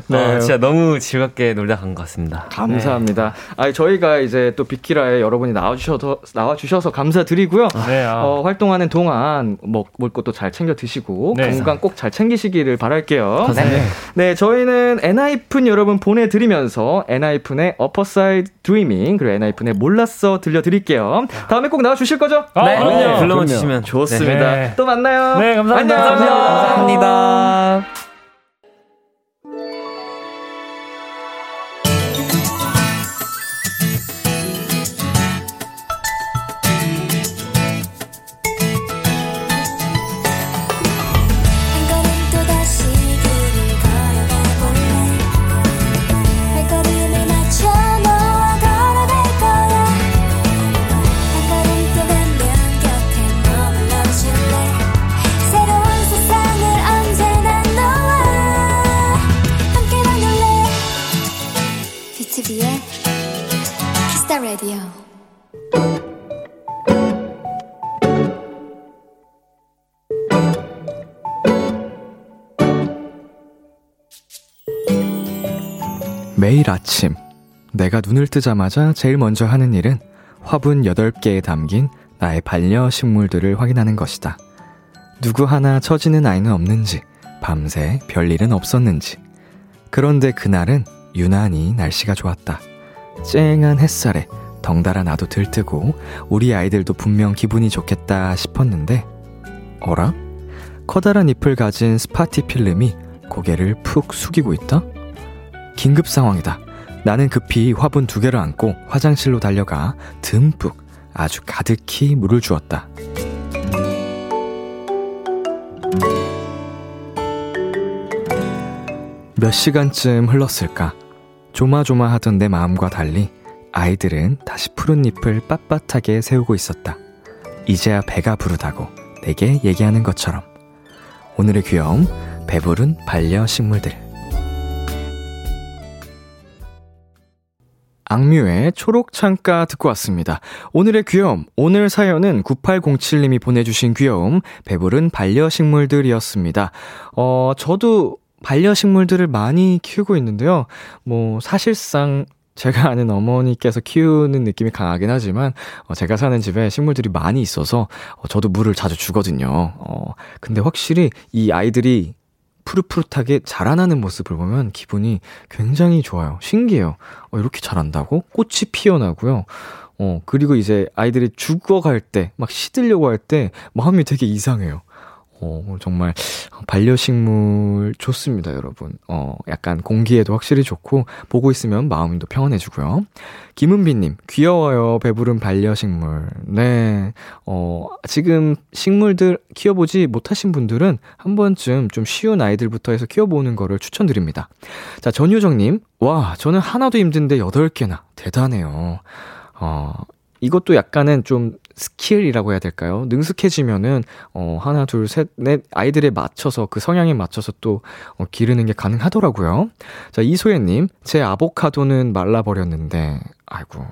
네. 진짜 너무 즐겁게 놀다 간 것 같습니다. 감사합니다. 아니 저희가 이제 또 비키라에 여러분이 나와주셔서 나와주셔서 감사드리고요. 네, 아. 어, 활동하는 동안 먹, 먹을 것도 잘 챙겨 드시고 네. 건강 꼭 잘 챙기시기를 바랄게요. 네. 네, 저희는 엔하이픈 여러분 보내드리면서 엔하이픈의 Upper Side Dreamin' 그리고 엔하이픈의 몰랐어 들려드릴게요. 다음에 꼭 나와주실 거죠? 아, 네, 그럼요. 불러만 주시면 좋습니다. 네. 또 만나요. 네, 감사합니다. 안녕. 감사합니다. 한 키스타 라디오 매일 아침 내가 눈을 뜨자마자 제일 먼저 하는 일은 화분 8개에 담긴 나의 반려 식물들을 확인하는 것이다. 누구 하나 처지는 아이는 없는지, 밤새 별일은 없었는지. 그런데 그날은 유난히 날씨가 좋았다. 쨍한 햇살에 덩달아 나도 들뜨고 우리 아이들도 분명 기분이 좋겠다 싶었는데, 어라? 커다란 잎을 가진 스파티필름이 고개를 푹 숙이고 있다? 긴급 상황이다. 나는 급히 화분 두 개를 안고 화장실로 달려가 듬뿍 아주 가득히 물을 주었다. 몇 시간쯤 흘렀을까? 조마조마하던 내 마음과 달리 아이들은 다시 푸른 잎을 빳빳하게 세우고 있었다. 이제야 배가 부르다고 내게 얘기하는 것처럼. 오늘의 귀여움, 배부른 반려식물들. 악뮤의 초록창가 듣고 왔습니다. 오늘의 귀여움, 오늘 사연은 9807님이 보내주신 귀여움, 배부른 반려식물들이었습니다. 어, 저도 반려식물들을 많이 키우고 있는데요. 뭐, 사실상 제가 아는 어머니께서 키우는 느낌이 강하긴 하지만, 어, 제가 사는 집에 식물들이 많이 있어서, 어, 저도 물을 자주 주거든요. 어, 근데 확실히 이 아이들이 푸릇푸릇하게 자라나는 모습을 보면 기분이 굉장히 좋아요. 신기해요. 어, 이렇게 자란다고? 꽃이 피어나고요. 어, 그리고 이제 아이들이 죽어갈 때, 막 시들려고 할 때 마음이 되게 이상해요. 어, 정말 반려식물 좋습니다, 여러분. 어, 약간 공기에도 확실히 좋고 보고 있으면 마음도 평안해지고요. 김은비님, 귀여워요, 배부른 반려식물. 네, 어, 지금 식물들 키워보지 못하신 분들은 한 번쯤 좀 쉬운 아이들부터 해서 키워보는 거를 추천드립니다. 자, 전유정님, 와, 저는 하나도 힘든데 8개나. 대단해요. 어, 이것도 약간은 좀 스킬이라고 해야 될까요? 능숙해지면은, 어, 하나, 둘, 셋, 넷, 아이들에 맞춰서, 그 성향에 맞춰서 또, 어, 기르는 게 가능하더라고요. 자, 이소연님, 제 아보카도는 말라버렸는데, 아이고,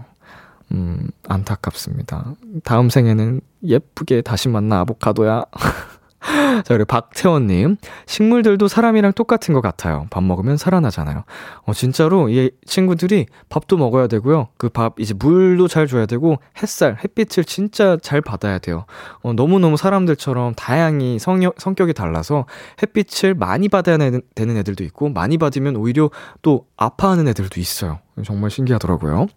음, 안타깝습니다. 다음 생에는 예쁘게 다시 만나 아보카도야. 자, 그리고 박태원님. 식물들도 사람이랑 똑같은 것 같아요. 밥 먹으면 살아나잖아요. 어, 진짜로 이 친구들이 밥도 먹어야 되고요. 그 밥, 이제 물도 잘 줘야 되고, 햇살, 햇빛을 진짜 잘 받아야 돼요. 어, 너무너무 사람들처럼 다양히 성격, 성격이 달라서 햇빛을 많이 받아야 되는 애들도 있고, 많이 받으면 오히려 또 아파하는 애들도 있어요. 정말 신기하더라고요.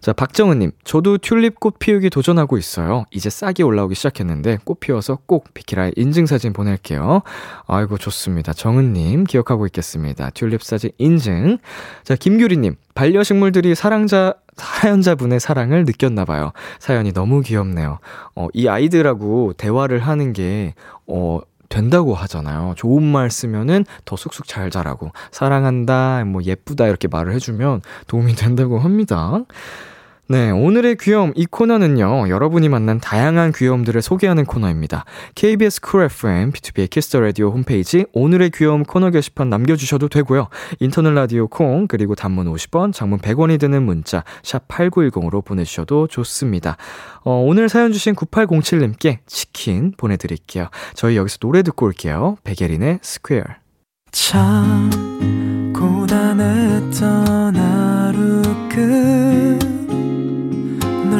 자, 박정은님, 저도 튤립 꽃 피우기 도전하고 있어요. 이제 싹이 올라오기 시작했는데 꽃 피워서 꼭 비키라에 인증사진 보낼게요. 아이고, 좋습니다. 정은님, 기억하고 있겠습니다. 튤립 사진 인증. 자, 김규리님, 반려식물들이 사랑자, 사연자분의 사랑을 느꼈나봐요. 사연이 너무 귀엽네요. 어, 이 아이들하고 대화를 하는 게, 어, 된다고 하잖아요. 좋은 말 쓰면은 더 쑥쑥 잘 자라고, 사랑한다, 뭐 예쁘다, 이렇게 말을 해주면 도움이 된다고 합니다. 네, 오늘의 귀여움 이 코너는요. 여러분이 만난 다양한 귀여움들을 소개하는 코너입니다. KBS 쿨 FM B2B의 키스터 라디오 홈페이지 오늘의 귀여움 코너 게시판 남겨 주셔도 되고요. 인터넷 라디오 콩 그리고 단문 50원, 장문 100원이 드는 문자 샵 8910으로 보내 주셔도 좋습니다. 어, 오늘 사연 주신 9807님께 치킨 보내 드릴게요. 저희 여기서 노래 듣고 올게요. 백예린의 Square. 참 고단했던 하루 끝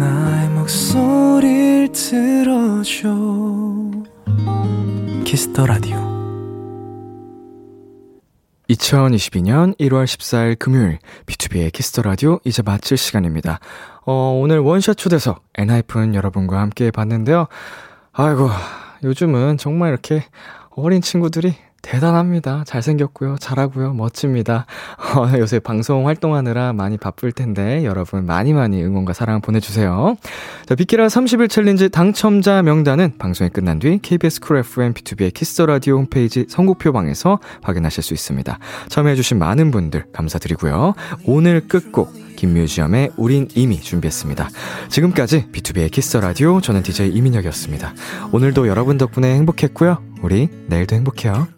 나의 목소리를 들어줘 Kiss the Radio 2022년 1월 14일 금요일 B2B의 키스터 라디오 이제 마칠 시간입니다. 어, 오늘 원샷 초대석 엔하이픈 여러분과 함께 봤는데요. 아이고, 요즘은 정말 이렇게 어린 친구들이 대단합니다. 잘생겼고요. 잘하고요. 멋집니다. 어, 요새 방송 활동하느라 많이 바쁠 텐데 여러분 많이 많이 응원과 사랑 보내주세요. 자, 비키라 30일 챌린지 당첨자 명단은 방송이 끝난 뒤 KBS 쿨 FM B2B의 키스 라디오 홈페이지 선곡표 방에서 확인하실 수 있습니다. 참여해주신 많은 분들 감사드리고요. 오늘 끝곡 김뮤지엄의 우린 이미 준비했습니다. 지금까지 B2B의 키스 라디오 저는 DJ 이민혁이었습니다. 오늘도 여러분 덕분에 행복했고요. 우리 내일도 행복해요.